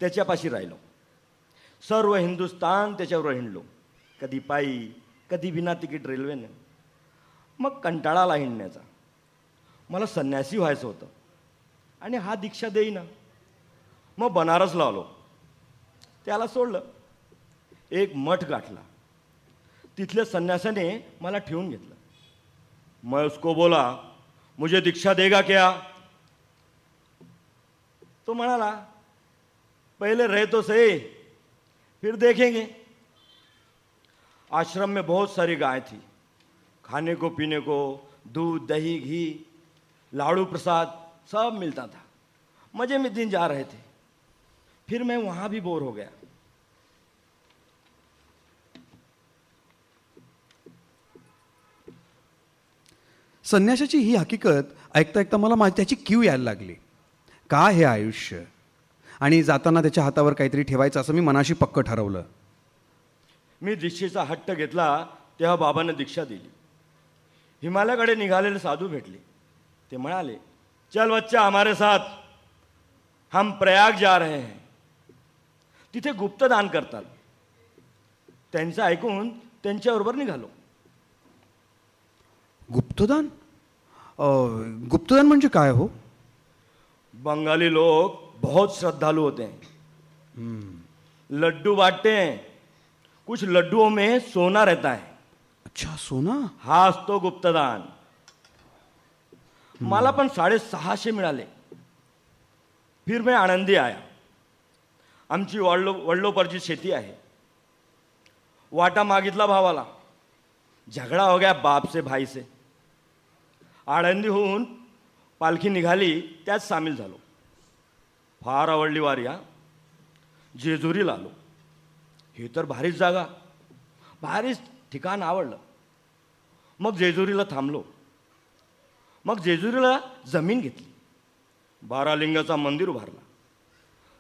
त्याच्यापाशी राहिलो. सर्व हिंदुस्तान त्याच्यावर हिंडलो. कधी पायी कधी विना तिकीट रेल्वेने. मग कंटाळा आला हिंडण्याचा. मला संन्यासी व्हायचं होतं. आणि हा दीक्षा देईना. मग बनारसला आलो. त्याला सोडलं. एक मठ गाठला. तिथल्या संन्यासाने मला ठेवून घेतलं. मैं उसको बोला मुझे दीक्षा देगा क्या? तो म्हणाला पहले रहे तो सही फिर देखेंगे. आश्रम में बहुत सारी गाय थी. खाने को पीने को दूध दही घी लाड़ू प्रसाद सब मिलता था। मजे में दिन जा रहे थे। फिर मैं वहां भी बोर हो गया। संन्यासाची ही हकीकत ऐकता ऐकता मला माझी त्याची क्यू यायला लागली. का हे आयुष्य? आणि जाताना त्याच्या हातावर काहीतरी ठेवायचं असं मी मनाशी पक्क ठरवलं. मी दीक्षेचा हट्ट घेतला तेव्हा बाबांना दीक्षा दिली. हिमालयाकडे निघालेले साधू भेटले. ते म्हणाले चल बच्चा हमारे साथ। हम प्रयाग जा रहे हैं। तिथे गुप्तदान करतात त्यांचं ऐकून त्यांच्याबरोबर निघालो. गुप्तदान? गुप्तदान म्हणजे काय हो? बंगाली लोग बहुत श्रद्धालु होते हैं। लड्डू बांटते हैं। कुछ लड्डुओं में सोना रहता है। अच्छा सोना? हा असतो गुप्तदान। मला पण साडेसहाशे मिळाले. फिर मी आनंदी आया. आमची वडलो वडलोपरची शेती आहे. वाटा मागितला भावाला. झगडा हो गया बाप से भाई से. आळंदी होऊन पालखी निघाली त्यात सामील झालो. फार आवडली वारी हा. जेजुरीला आलो. हे तर भारीच जागा. भारीच ठिकाण आवडलं. मग जेजुरीला थांबलो. मग जेजुरीला जमीन घेतली. बारालिंगाचा मंदिर उभारला.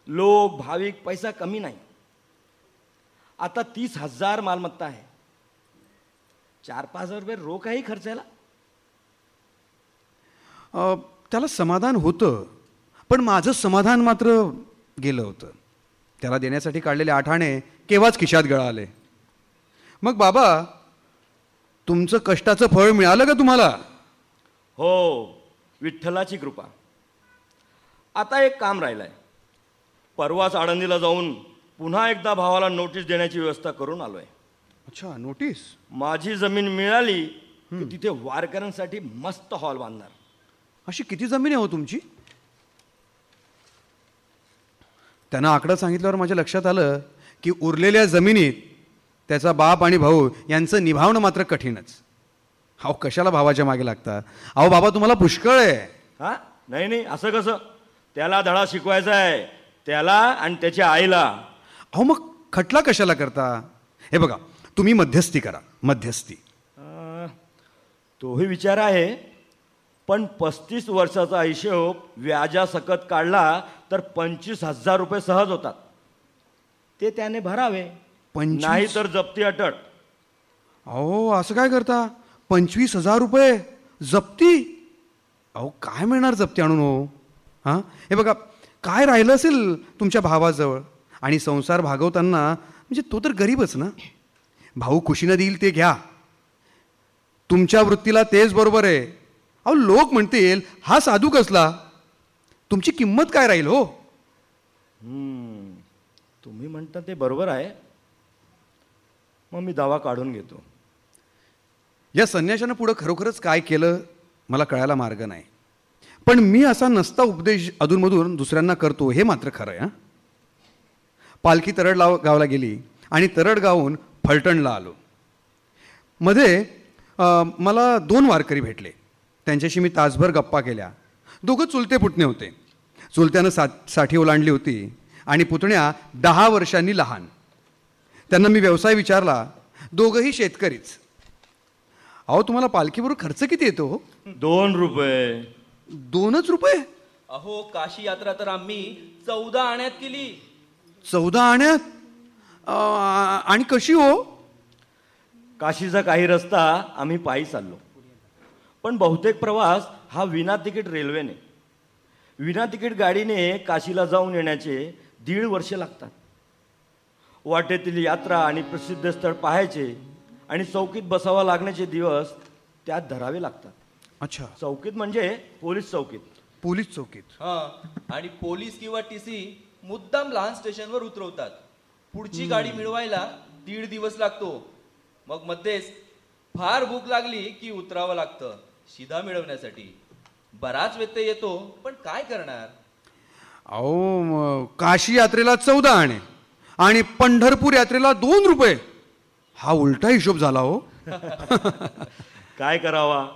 लोक भाविक पैसा कमी नाही. आता तीस हजार मालमत्ता आहे. चार पाच हजार रुपये रोख आहे खर्चायला त्याला समाधान होतं पण माझं समाधान मात्र गेलं होतं. त्याला देण्यासाठी काढलेले आठाणे केव्हाच खिशात गळाले. मग बाबा तुमचं कष्टाचं फळ मिळालं का तुम्हाला? हो विठ्ठलाची कृपा. आता एक काम राहिलंय. परवाच आळंदीला जाऊन पुन्हा एकदा भावाला नोटीस देण्याची व्यवस्था करून आलोय. अच्छा नोटीस माझी जमीन मिळाली की तिथे वारकऱ्यांसाठी मस्त हॉल बांधणार. अशी किती जमीन आहे हो तुमची? त्यांना आकडा सांगितल्यावर माझ्या लक्षात आलं की उरलेल्या जमिनीत त्याचा बाप आणि भाऊ यांचं निभावणं मात्र कठीणच. अहो कशाला भावाच्या मागे लागता? अहो बाबा तुम्हाला पुष्कळ आहे. हा? नाही नाही असं कसं? त्याला धडा शिकवायचा आहे. त्याला आणि त्याच्या आईला. अहो मग खटला कशाला करता? हे बघा तुम्ही मध्यस्थी करा मध्यस्थी. अं, तोही विचार आहे पण पस्तीस वर्षाचा हिशोब व्याजासकट काढला तर पंचवीस हजार रुपये सहज होतात. ते त्याने भरावे. पंचवीस? नाही तर जप्ती अटट अहो असं काय करता? पंचवीस हजार रुपये जप्ती? अहो काय मिळणार जप्ती आणून हो? हां? हे बघा काय राहिलं असेल तुमच्या भावाजवळ? आणि संसार भागवताना म्हणजे तो तर गरीबच ना? भाऊ खुशीनं देईल ते घ्या. तुमच्या वृत्तीला तेच बरोबर आहे. अहो लोक म्हणतील हा साधू कसला? तुमची किंमत काय राहील हो? तुम्ही म्हणता ते बरोबर आहे. मग मी दावा काढून घेतो. या संन्याशानं पुढं खरोखरच काय केलं मला कळायला मार्ग नाही. पण मी असा नसता उपदेश अधूनमधून दुसऱ्यांना करतो हे मात्र खरं आहे हां. पालखी तरडलाव गावला गेली आणि तरड गावून फलटणला आलो. मध्ये मला दोन वारकरी भेटले. त्यांच्याशी मी तासभर गप्पा केल्या. दोघं चुलते पुतणे होते. चुलत्यानं सा साठी ओलांडली होती आणि पुतण्या दहा वर्षांनी लहान. त्यांना मी व्यवसाय विचारला दोघंही शेतकरीच. अहो तुम्हाला पालखीबरोबर खर्च किती येतो? हो? दोन रुपये. दोनच रुपये? अहो काशी यात्रा तर आम्ही चौदा आण्यात केली. चौदा आण्यात? अं, आणि कशी हो? काशीचा काही रस्ता आम्ही पायी चाललो. पण बहुतेक प्रवास हा विना तिकीट रेल्वेने. विना तिकीट गाडीने काशीला जाऊन येण्याचे दीड वर्ष लागतात. वाटेतील यात्रा आणि प्रसिद्ध स्थळ पाहायचे आणि चौकीत बसावा लागण्याचे दिवस त्यात धरावे लागतात. अच्छा. चौकीत म्हणजे पोलीस चौकीत. पोलीस चौकीत. हा आणि पोलीस किंवा टीसी मुद्दाम लहान स्टेशनवर उतरवतात. पुढची गाडी मिळवायला दीड दिवस लागतो. मग मध्येच फार भूक लागली की उतरावं लागतं शिधा मिळवण्यासाठी. बराच व्यत्यय येतो पण काय करणार? अहो म, काशी यात्रेला चौदा आणे आणि पंढरपूर यात्रेला दोन रुपये. हा उलटा हिशोब झाला हो. काय करावा?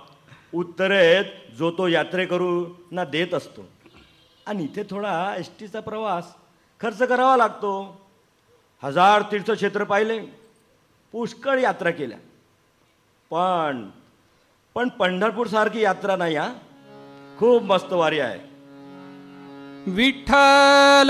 उत्तरेत जो तो यात्रेकरूंना देत असतो. आणि इथे थोडा एस टीचा प्रवास खर्च करावा लागतो. हजार तीर्थक्षेत्र पाहिले पुष्कळ यात्रा केल्या. पण पण पंढरपूरसारखी यात्रा नाही हा. खूप मस्त वारी आहे. विठ्ठल!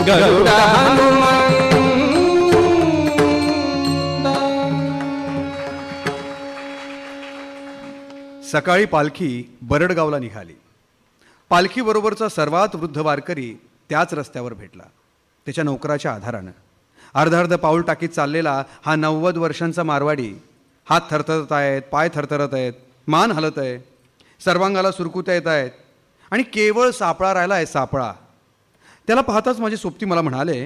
सकाळी पालखी बरडगावला निघाली. पालखीबरोबरचा सर्वात वृद्ध वारकरी त्याच रस्त्यावर भेटला. त्याच्या नोकराच्या आधारानं. अर्ध अर्ध पाऊल टाकीत चाललेला हा नव्वद वर्षांचा मारवाडी. हात थरथरत आहेत पाय थरथरत आहेत मान हलत आहे. सर्वांगाला सुरकुत्या येत आहेत. आणि केवळ सापळा राहिला आहे सापळा. त्याला पाहताच माझे सोबती मला म्हणाले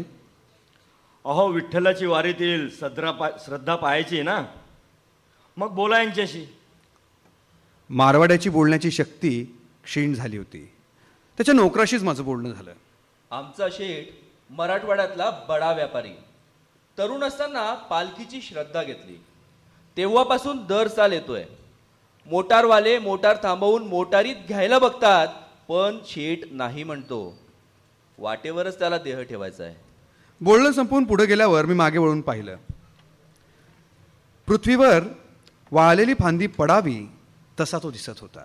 अहो विठ्ठलाची वारीतील सद्रा पा श्रद्धा पाहायची ना. मग बोला यांच्याशी. मारवाड्याची बोलण्याची शक्ती क्षीण झाली होती. त्याच्या नोकराशीच माझं बोलणं झालं. आमचा शेठ मराठवाड्यातला बडा व्यापारी. तरुण असताना पालखीची श्रद्धा घेतली. तेव्हापासून दर साल येतोय. मोटारवाले मोटार थांबवून मोटारीत घ्यायला बघतात पण शेठ नाही म्हणतो. वाटेवरच त्याला देह ठेवायचा आहे. बोलणं संपवून पुढे गेल्यावर मी मागे वळून पाहिलं. पृथ्वीवर वाळलेली फांदी पडावी तसा तो दिसत होता.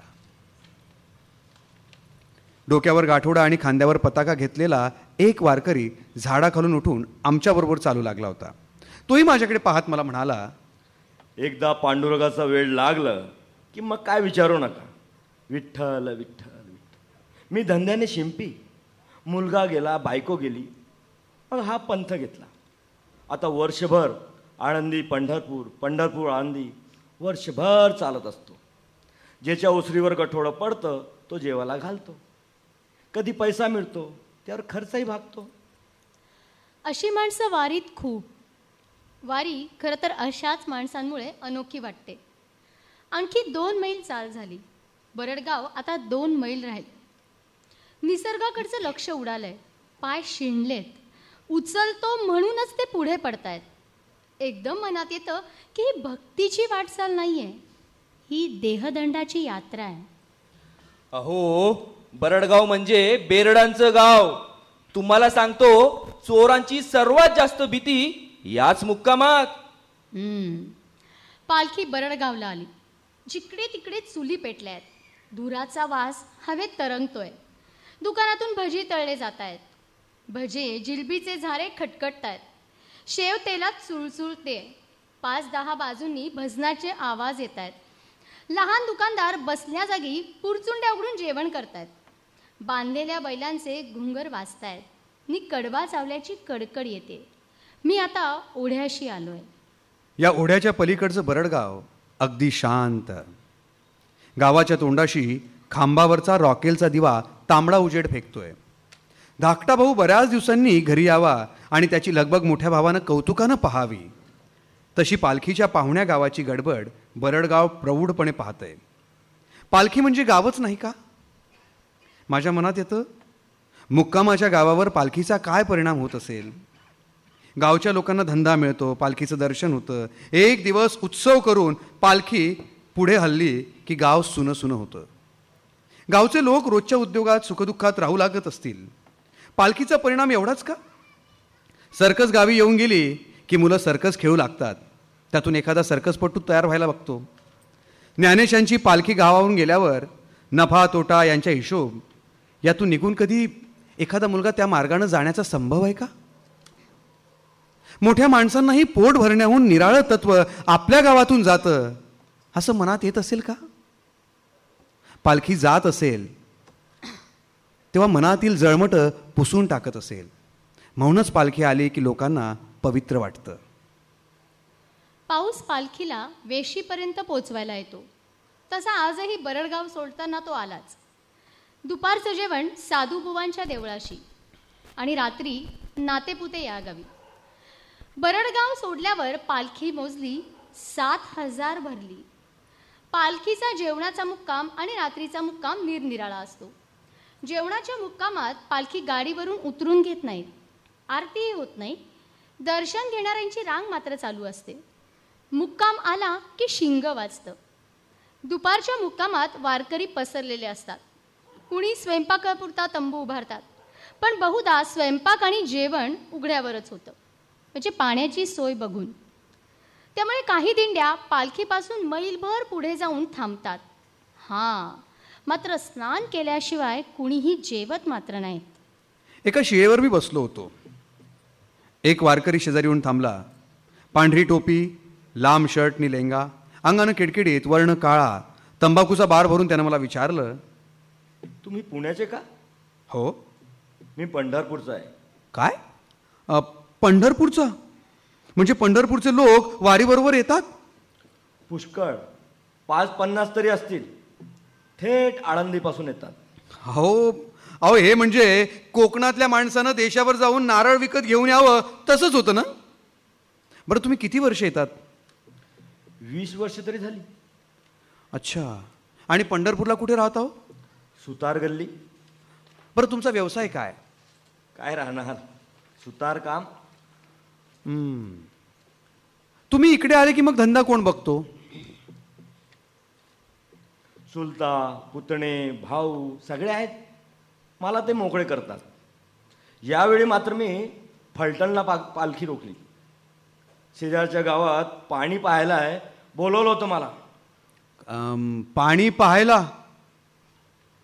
डोक्यावर गाठोडा आणि खांद्यावर पताका घेतलेला एक वारकरी झाडाखालून उठून आमच्याबरोबर चालू लागला होता. तोही माझ्याकडे पाहत मला म्हणाला एकदा पांडुरंगाचा वेळ लागलं की मग काय विचारू नका. विठ्ठल विठ्ठल विठ्ठल. मी धंद्याने शिंपी. मुलगा गेला बायको गेली मग हा पंथ घेतला. आता वर्षभर आळंदी पंढरपूर पंढरपूर आळंदी वर्षभर चालत असतो. ज्याच्या उसरीवर गठोडं पडतं तो जेवाला घालतो. कधी पैसा मिळतो त्यावर खर्चही भागतो. अशी माणसं वारीत खूप. वारी खरं तर अशाच माणसांमुळे अनोखी वाटते. आणखी दोन मैल चाल झाली. बरडगाव आता दोन मैल राहील. निसर्गाकडचं लक्ष उडालंय. पाय शिणलेत. उचलतो म्हणूनच ते पुढे पडतायत. एकदम मनात येतं की ही भक्तीची वाटचाल नाहीये. ही देहदंडाची यात्रा आहे. अहो बरडगाव म्हणजे बेरडांचं गाव. तुम्हाला सांगतो चोरांची सर्वात जास्त भीती याच मुक्कामात. हम्म. पालखी बरडगावला आली. जिकडे तिकडे चुली पेटल्या आहेत धुराचा वास हवेत तरंगतोय. दुकानातून भजी तळले जात आहेत भजे जिलबीचे झारे खटखटत आहेत शेव तेलात चुळचुळते. पाच दहा बाजूंनी भजनाचे आवाज येत आहेत लहान दुकानदार बसल्या जागी पुरचुंड्या उघडून जेवण करतायत. बांधलेल्या बैलांचे घुंगर वाजतायत. नि कडवा चावल्याची कडकड येते. मी आता ओढ्याशी आलोय. या ओढ्याच्या पलीकडचं बरडगाव अगदी शांत. गावाच्या तोंडाशी खांबावरचा रॉकेलचा दिवा तांबडा उजेड फेकतोय. धाकटा भाऊ बऱ्याच दिवसांनी घरी यावा आणि त्याची लगबग मोठ्या भावानं कौतुकानं पहावी. तशी पालखीच्या पाहुण्या गावाची गडबड बरडगाव प्रौढपणे पाहतंय. पालखी म्हणजे गावच नाही का? माझ्या मनात येतं मुक्कामाच्या गावावर पालखीचा काय परिणाम होत असेल? गावच्या लोकांना धंदा मिळतो पालखीचं दर्शन होतं. एक दिवस उत्सव करून पालखी पुढे हल्ली की गाव सुनं सुनं होतं. गावचे लोक रोजच्या उद्योगात सुखदुःखात राहू लागत असतील. पालखीचा परिणाम एवढाच का? सर्कस गावी येऊन गेली की मुलं सर्कस खेळू लागतात. त्यातून एखादा सर्कसपटू तयार व्हायला बघतो. ज्ञानेशांची पालखी गावाहून गेल्यावर नफा तोटा यांच्या हिशोब यातून निघून कधी एखादा मुलगा त्या मार्गानं जाण्याचा संभव आहे का? मोठ्या माणसांनाही पोट भरण्याहून निराळं तत्व आपल्या गावातून जातं असं मनात येत असेल का? पालखी जात असेल तेव्हा मनातील जळमटं पुसून टाकत असेल. म्हणूनच पालखी आली की लोकांना पवित्र वाटतं. पाऊस पालखीला वेशीपर्यंत पोचवायला येतो. तसा आजही बरडगाव सोडताना तो आलाच. दुपारचं जेवण साधूबुवांच्या देवळाशी आणि रात्री नातेपुते या गावी. बरडगाव सोडल्यावर पालखी मोजली सात हजार भरली. पालखीचा जेवणाचा मुक्काम आणि रात्रीचा मुक्काम निरनिराळा असतो. जेवणाच्या मुक्कामात पालखी गाडीवरून उतरून घेत नाहीत. आरतीही होत नाही. दर्शन घेणाऱ्यांची रांग मात्र चालू असते. मुक्काम आला की शिंग वाजतं. दुपारच्या मुक्कामात वारकरी पसरलेले असतात. कुणी स्वयंपाकापुरता तंबू उभारतात. पण बहुधा स्वयंपाक आणि जेवण उघड्यावरच होतं. म्हणजे पाण्याची सोय बघून. त्यामुळे काही दिंड्या पालखीपासून मैलभर पुढे जाऊन थांबतात. हां मात्र स्नान केल्याशिवाय कुणीही जेवत मात्र नाहीत. एका शिळेवर मी बसलो होतो. एक वारकरी शेजारी येऊन थांबला. पांढरी टोपी लांब शर्ट नि लेंगा अंगानं किडकिडीत वर्ण काळा तंबाखूचा बार भरून त्यानं मला विचारलं तुम्ही पुण्याचे का? हो. मी पंढरपूरचा आहे. काय? अ, पंढरपूरचा? म्हणजे पंढरपूरचे लोक वारीबरोबर येतात? पुष्कळ. पाच पन्नास तरी असतील. थेट आळंदीपासून येतात. हो अहो हे म्हणजे कोकणातल्या माणसानं देशावर जाऊन नारळ विकत घेऊन यावं तसंच होतं ना? बरं तुम्ही किती वर्ष येतात? वीस वर्ष तरी झाली. अच्छा. आणि पंढरपूरला कुठे राहता हो सुतार गल्ली. बरं तुमचा व्यवसाय काय? काय राहणार? सुतार काम. तुम्ही इकडे आले की मग धंदा कोण बघतो? चुलता पुतणे भाऊ सगळे आहेत. मला ते मोकळे करतात. यावेळी मात्र मी फलटणला पा पालखी रोखली. शेजारच्या गावात पाणी पाहायला आहे. बोलवलं होतं मला. पाणी पाहायला?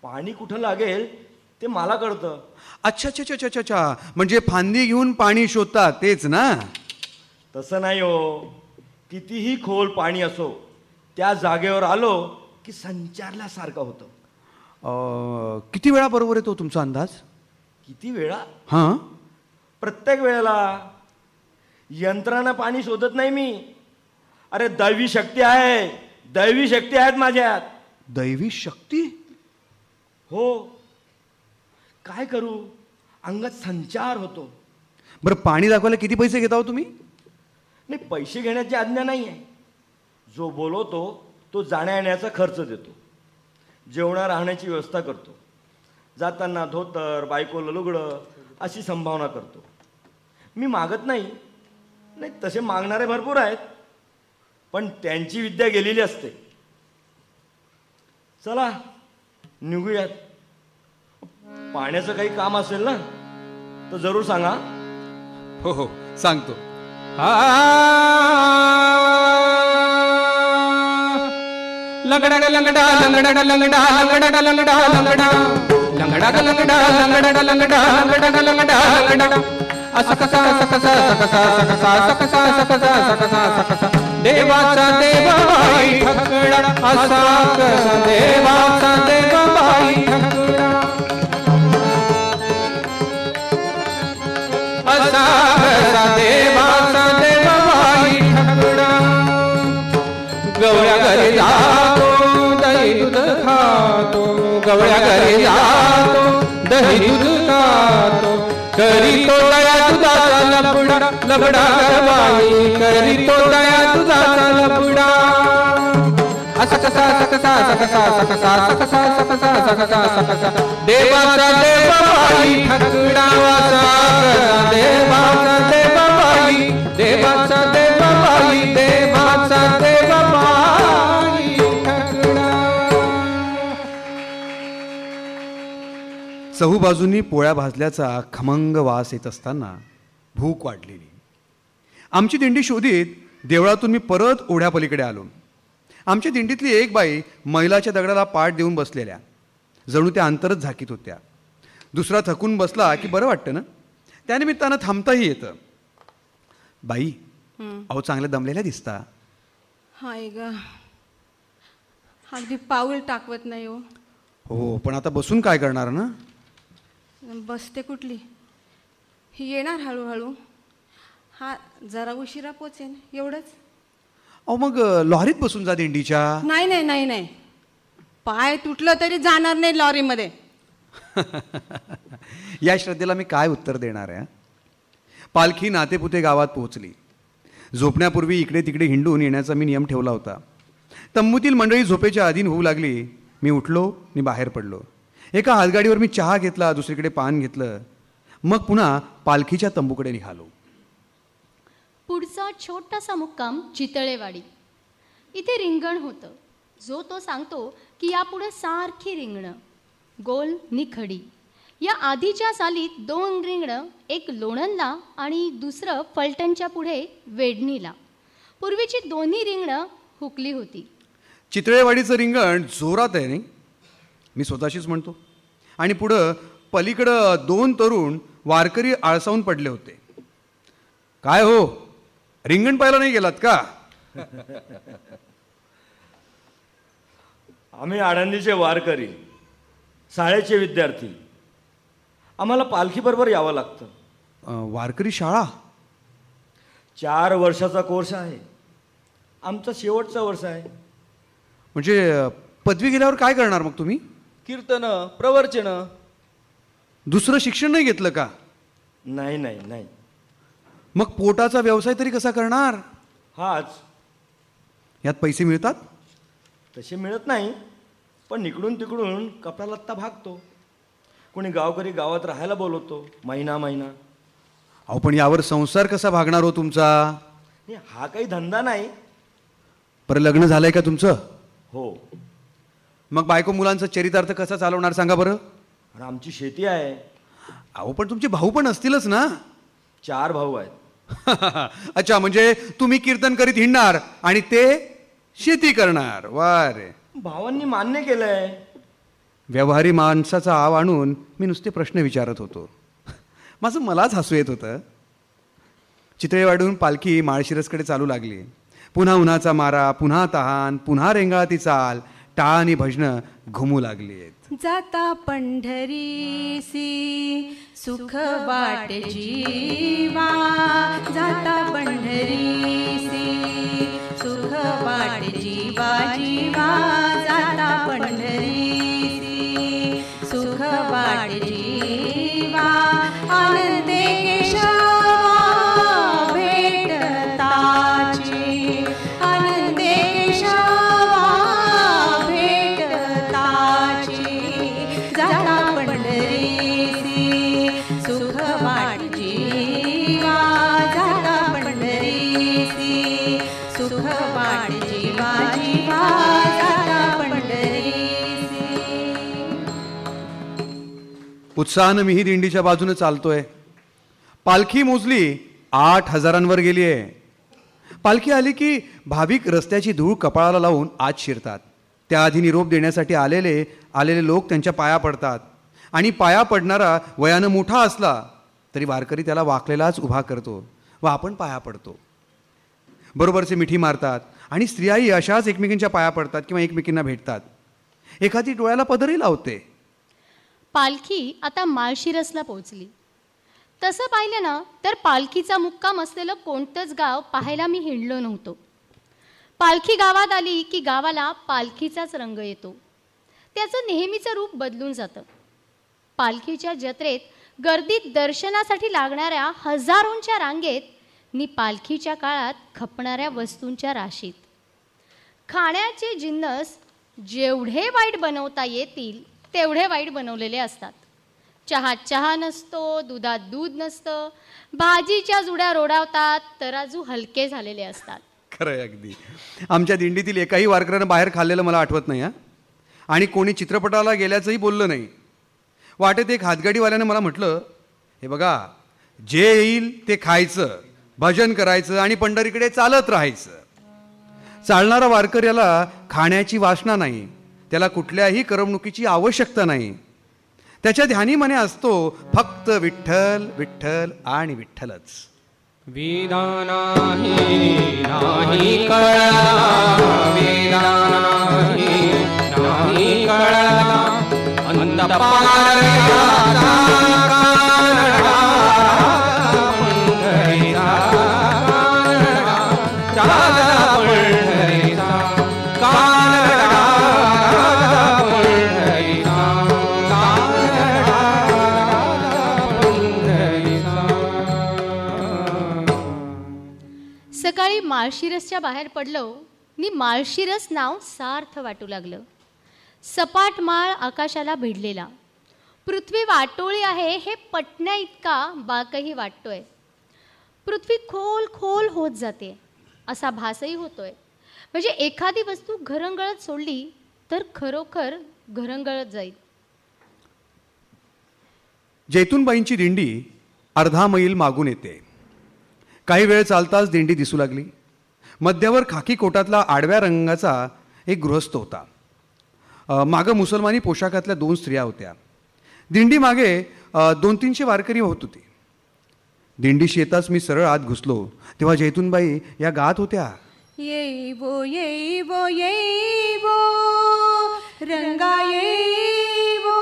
पाणी कुठं लागेल? ते मला कळतं. अच्छा अच्छा अच्छा अच्छा अच्छा. म्हणजे फांदी घेऊन पाणी शोधतात तेच ना? तसं नाही हो. कितीही खोल पाणी असो त्या जागेवर आलो की संचारल्यासारखं होतं. अ, किती वेळा बरोबर येतो तुमचा अंदाज? किती वेळा? हां. प्रत्येक वेळेला. यंत्रानं पाणी शोधत नाही मी. अरे दैवी शक्ती आहे. दैवी शक्ती आहेत माझ्यात. दैवी शक्ती? हो. काय करू? अंगात संचार होतो. बरं पाणी दाखवायला किती पैसे घेता हो तुम्ही? नाही पैसे घेण्याची आज्ञा नाही आहे जो बोलवतो तो जाण्या येण्याचा खर्च देतो. जेवणा राहण्याची व्यवस्था करतो. जाताना धोतर बायकोला लुगडं अशी संभावना करतो. मी मागत नाही. नाही तसे मागणारे भरपूर आहेत. पण त्यांची विद्या गेलेली असते. चला निघूयात. पाण्याचं काही काम असेल ना तर जरूर सांगा हो हो सांगतो लंगडा लंगडा लंगडा लंगडा लंगडा लंगडा लंगडा लंगडा लंगडा लंगडा लंगडा लंगडा लंगडा लंगडा असकसा सकसा सकसा सकसा सकसा सकसा सकसा सकसा देवाचा देवाबाई ठकडा असा देवाचा देवा बाई घरी जातो दही दूध खातो करी तो दया दुधाचा लपडा लपडा गरबाई करी तो दया दुधाचा लपडा असं कसा सकसा सकसा सकसा सकसा सकसा सकसा सकसा देवाचा देवाबाई ठकडा वाचा कसा देवाचा देवाबाई देवाचा चहूबाजूंनी पोळ्या भाजल्याचा खमंग वास येत असताना भूक वाढलेली. आमची दिंडी शोधित देवळातून मी परत ओढ्यापलीकडे आलो. आमच्या दिंडीतली एक बाई मैलाच्या दगडाला पाठ देऊन बसलेल्या. जणू त्या अंतरच झाकीत होत्या. दुसरा थकून बसला की बरं वाटतं ना? त्यानिमित्तानं थांबताही येतं. बाई अहो चांगल्या दमलेल्या दिसता. हाय ग. अगदी पाऊल टाकवत नाही हो. हो पण आता बसून काय करणार ना? बसते कुठली? ही येणार हळूहळू. हा जरा उशिरा पोचेन एवढंच. अहो मग लॉरीत बसून जा दिंडीच्या. नाही नाही नाही नाही. पाय तुटलं तरी जाणार नाही लॉरीमध्ये. या श्रद्धेला मी काय उत्तर देणार आहे? पालखी नातेपुते गावात पोहोचली. झोपण्यापूर्वी इकडे तिकडे हिंडून येण्याचा मी नियम ठेवला होता. तंबूतील मंडळी झोपेच्या अधीन होऊ लागली. मी उठलो आणि बाहेर पडलो. एका हातगाडीवर मी चहा घेतला दुसरीकडे पान घेतलं. मग पुन्हा पालखीच्या तंबूकडे निघालो. पुढचा छोटासा मुक्काम चितळेवाडी. इथे रिंगण होतं. जो तो सांगतो की यापुढे सारखी रिंगणं. गोल निखडी. या आधीच्या सालीत दोन रिंगणं एक लोणंदला आणि दुसरं फलटणच्या पुढे वेडणीला पूर्वीची दोन्ही रिंगणं हुकली होती. चितळेवाडीचं रिंगण जोरात आहे नाही? मी स्वतःशीच म्हणतो. आणि पुढं पलीकडं दोन तरुण वारकरी आळसावून पडले होते. काय हो? रिंगण पाहायला नाही गेलात का? आम्ही आळंदीचे वारकरी शाळेचे विद्यार्थी. आम्हाला पालखीबरोबर यावं लागतं. वारकरी शाळा? चार वर्षाचा कोर्स आहे. आमचा शेवटचा वर्ष आहे. म्हणजे पदवी गेल्यावर काय करणार मग तुम्ही? कीर्तन प्रवचन. दुसरं शिक्षण नाही घेतलं का? नाही नाही नाही. मग पोटाचा व्यवसाय तरी कसा करणार? हाच. यात पैसे मिळतात? तसे मिळत नाही पण इकडून तिकडून कपडा लत्ता भागतो. कोणी गावकरी गावात राहायला बोलवतो महिना महिना. अहो पण यावर संसार कसा भागणार हो तुमचा? नाही, हा काही धंदा नाही. बरं लग्न झालंय का तुमचं? हो. मग बायको मुलांचा चरितार्थ कसा चालवणार सांगा बरं? आणि आमची शेती आहे. अहो पण तुमचे भाऊ पण असतीलच ना? चार भाऊ आहेत. अच्छा म्हणजे तुम्ही कीर्तन करीत हिंडणार आणि ते शेती करणार. वा रे. भावांनी मान्य केलंय. व्यवहारी माणसाचा आव आणून मी नुसते प्रश्न विचारत होतो. माझं मलाच हसू येत होतं. चितळेवाडून पालखी माळशिरसकडे चालू लागली. पुन्हा उन्हाचा मारा पुन्हा तहान पुन्हा रेंगाळती चाल. टाळ आणि भजनं घुमू लागली आहेत. जाता पंढरीसी सुख वाट जीवा. जाता पंढरीसी सुख वाट जीवा जीवा. जाता पंढरीसी सुख वाट उत्साहानं मीही दिंडीच्या बाजूनं चालतोय. पालखी मोजली आठ हजारांवर गेली आहे. पालखी आली की भाविक रस्त्याची धूळ कपाळाला लावून आत शिरतात. त्याआधी निरोप देण्यासाठी आलेले आलेले लोक त्यांच्या पाया पडतात. आणि पाया पडणारा वयानं मोठा असला तरी वारकरी त्याला वाकलेलाच उभा करतो व आपण पाया पडतो. बरोबरचे मिठी मारतात आणि स्त्रियाही अशाच एकमेकींच्या पाया पडतात किंवा एकमेकींना भेटतात. एखादी डोळ्याला पदरही लावते. पालखी आता माळशिरसला पोहोचली. तसं पाहिलं ना तर पालखीचा मुक्काम असलेलं कोणतंच गाव पाहायला मी हिंडलो नव्हतो. पालखी गावात आली की गावाला पालखीचाच रंग येतो. त्याचं नेहमीचं रूप बदलून जातं. पालखीच्या जत्रेत गर्दीत दर्शनासाठी लागणाऱ्या हजारोंच्या रांगेत नि पालखीच्या काळात खपणाऱ्या वस्तूंच्या राशीत. खाण्याचे जिन्नस जेवढे वाईट बनवता येतील तेवढे वाईट बनवलेले असतात. चहात चहा नसतो दुधात दूध नसतं. भाजीच्या जुड्या रोडावतात तराजू हलके झालेले असतात. खरं आहे अगदी. आमच्या दिंडीतील एकाही वारकऱ्यानं बाहेर खाल्लेलं मला आठवत नाही हा. आणि कोणी चित्रपटाला गेल्याचंही बोललं नाही. वाटेत एक हातगाडीवाल्यानं मला म्हटलं हे बघा जे येईल ते खायचं भजन करायचं आणि पंढरीकडे चालत राहायचं. चालणारा वारकऱ्याला खाण्याची वासना नाही. त्याला कुठल्याही करमणुकीची आवश्यकता नाही. त्याच्या ध्यानी मने असतो फक्त विठ्ठल विठ्ठल आणि विठ्ठलच. वेदा नाही माळशिरसच्या बाहेर पडलो नि माळशिरस नाव सार्थ वाटू लागलं. सपाट माळ आकाशाला भिडलेला. पृथ्वी वाटोळी आहे हे पटण्या इतका बाकही वाटतोय. पृथ्वी खोल खोल होत जाते असा भासही होतोय. म्हणजे एखादी वस्तू घरंगळत सोडली तर खरोखर घरंगळत जाईल. जैतूनबाईंची दिंडी अर्धा मैल मागून येते. काही वेळ चालताच दिंडी दिसू लागली. मध्यावर खाकी कोटातला आडव्या रंगाचा एक गृहस्थ होता. मागं मुसलमानी पोशाखातल्या दोन स्त्रिया होत्या. दिंडी मागे दोन तीनशे वारकरी होत होते. दिंडीशी येताच मी सरळ आत घुसलो तेव्हा जैतूनबाई या गात होत्या. येईवो येईवो येईवो रंगा येईवो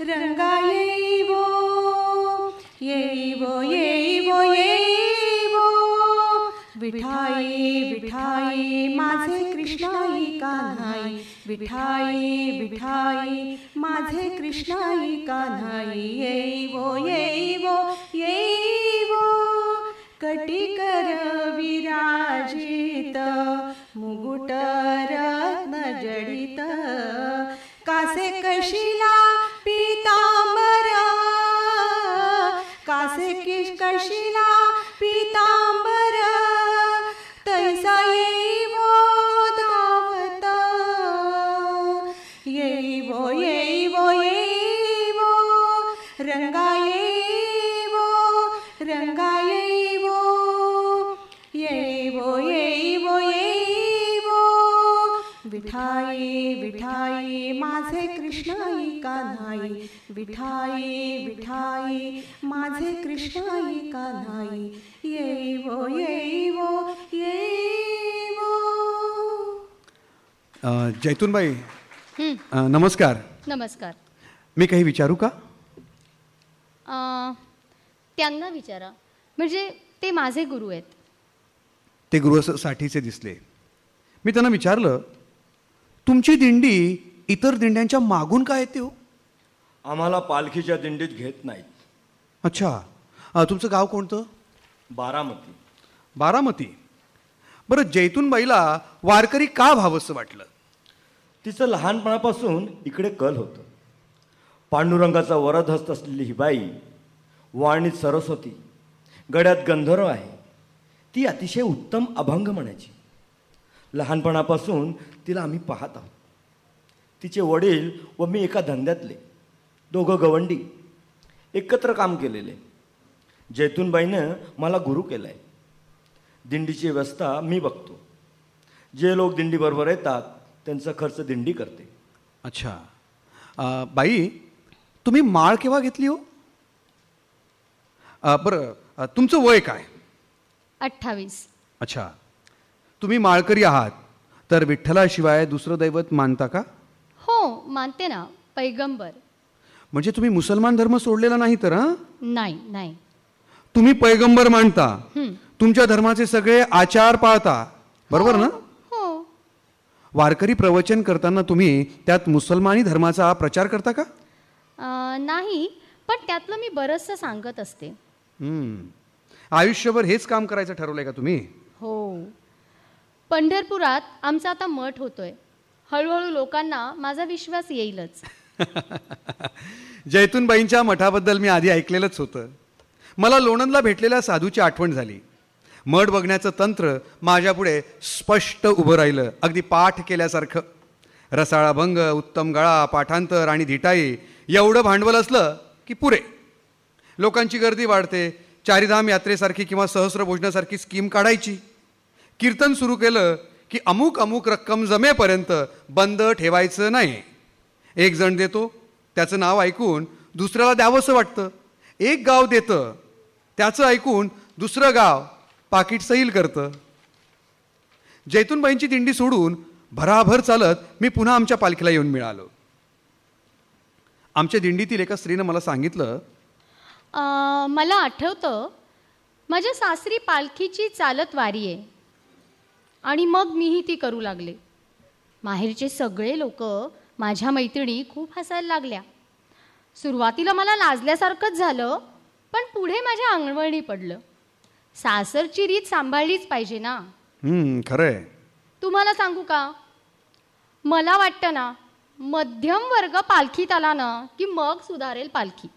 रंगा येईवो येईवो येईवो येईवो विठाई विठाई माझे कृष्णाई कान्हाई विठाई विठाई माझे कृष्णाई कान्हाई येई वो येई वो येई कटिकर विराजित मुगुट रत्न जडित. कासे कशिला पीतांबर कासे किश कशिला विठाई विठाई माझे कृष्णाई कान्हाई येई वो येई वो येई वो अ, जैतूनबाई हं, नमस्कार. नमस्कार. मी काही विचारू का? अं, त्यांना विचारा. म्हणजे ते माझे गुरु आहेत. ते गृहसाठीचे दिसले. मी त्यांना विचारलं तुमची दिंडी इतर दिंड्यांच्या मागून काय येते हो? आम्हाला पालखीच्या दिंडीत घेत नाहीत. अच्छा. अ, तुमचं गाव कोणतं? बारामती. बारामती. बरं जैतूनबाईला वारकरी का व्हावंसं वाटलं? तिचं लहानपणापासून इकडे कल होतं. पांडुरंगाचा वरदहस्त असलेली ही बाई वाणीत सरस्वती गड्यात गंधर्व आहे. ती अतिशय उत्तम अभंग म्हणायची. लहानपणापासून तिला आम्ही पाहत आहोत. तिचे वडील व मी एका धंद्यातले. दोघं गवंडी एकत्र काम केलेले. जैतूनबाईनं मला गुरु केला आहे दिंडीची व्यवस्था मी बघतो. जे लोक दिंडीबरोबर येतात त्यांचा खर्च दिंडी करते. अच्छा. अ, बाई तुम्ही माळ केव्हा घेतली हो? बरं तुमचं वय काय? अठ्ठावीस. अच्छा. तुम्ही माळकरी आहात तर विठ्ठलाशिवाय दुसरं दैवत मानता का? हो मानते ना पैगंबर. म्हणजे तुम्ही मुसलमान धर्म सोडलेला नाही तर हां? नाही नाही. तुम्ही पैगंबर मानता हं. तुमच्या धर्माचे सगळे आचार पाळता. बरोबर ना? हो वारकरी प्रवचन करताना तुम्ही त्यात मुसलमानी धर्माचा प्रचार करता का? नाही पण त्यातलं मी बरंचसं सांगत असते. आयुष्यभर हेच काम करायचं ठरवलंय का तुम्ही? हो. पंढरपुरात आमचा आता मठ होतोय. हळूहळू लोकांना माझा विश्वास येईलच. जैतूनबाईंच्या मठाबद्दल मी आधी ऐकलेलंच होतं. मला लोणंदला भेटलेल्या साधूची आठवण झाली. मठ बघण्याचं तंत्र माझ्यापुढे स्पष्ट उभं राहिलं. अगदी पाठ केल्यासारखं. रसाळाभंग उत्तम गळा पाठांतर आणि धिटाई एवढं भांडवल असलं की पुरे. लोकांची गर्दी वाढते. चारिधाम यात्रेसारखी किंवा सहस्र भोजनासारखी स्कीम काढायची. कीर्तन सुरू केलं की अमुक अमुक रक्कम जमेपर्यंत बंद ठेवायचं नाही. एक जण देतो त्याचं नाव ऐकून दुसऱ्याला द्यावंसं वाटतं. एक गाव देतं त्याचं ऐकून दुसरं गाव पाकिट सैल करतं. जैतूनबाईंची दिंडी सोडून भराभर चालत मी पुन्हा आमच्या पालखीला येऊन मिळालो. आमच्या दिंडीतील एका स्त्रीनं मला सांगितलं मला आठवतं माझ्या सासरी पालखीची चालत वारी आहे. आणि मग मीही ती करू लागले. माहेरचे सगळे लोक माझ्या मैत्रिणी खूप हसायला लागल्या. सुरुवातीला मला लाजल्यासारखंच झालं पण पुढे माझ्या अंगवळणी पडलं. सासरची रीत सांभाळलीच पाहिजे ना? "हं, खरं आहे तुम्हाला सांगू का? मला वाटतं ना मध्यम वर्ग पालखीत आला ना की मग सुधारेल पालखी.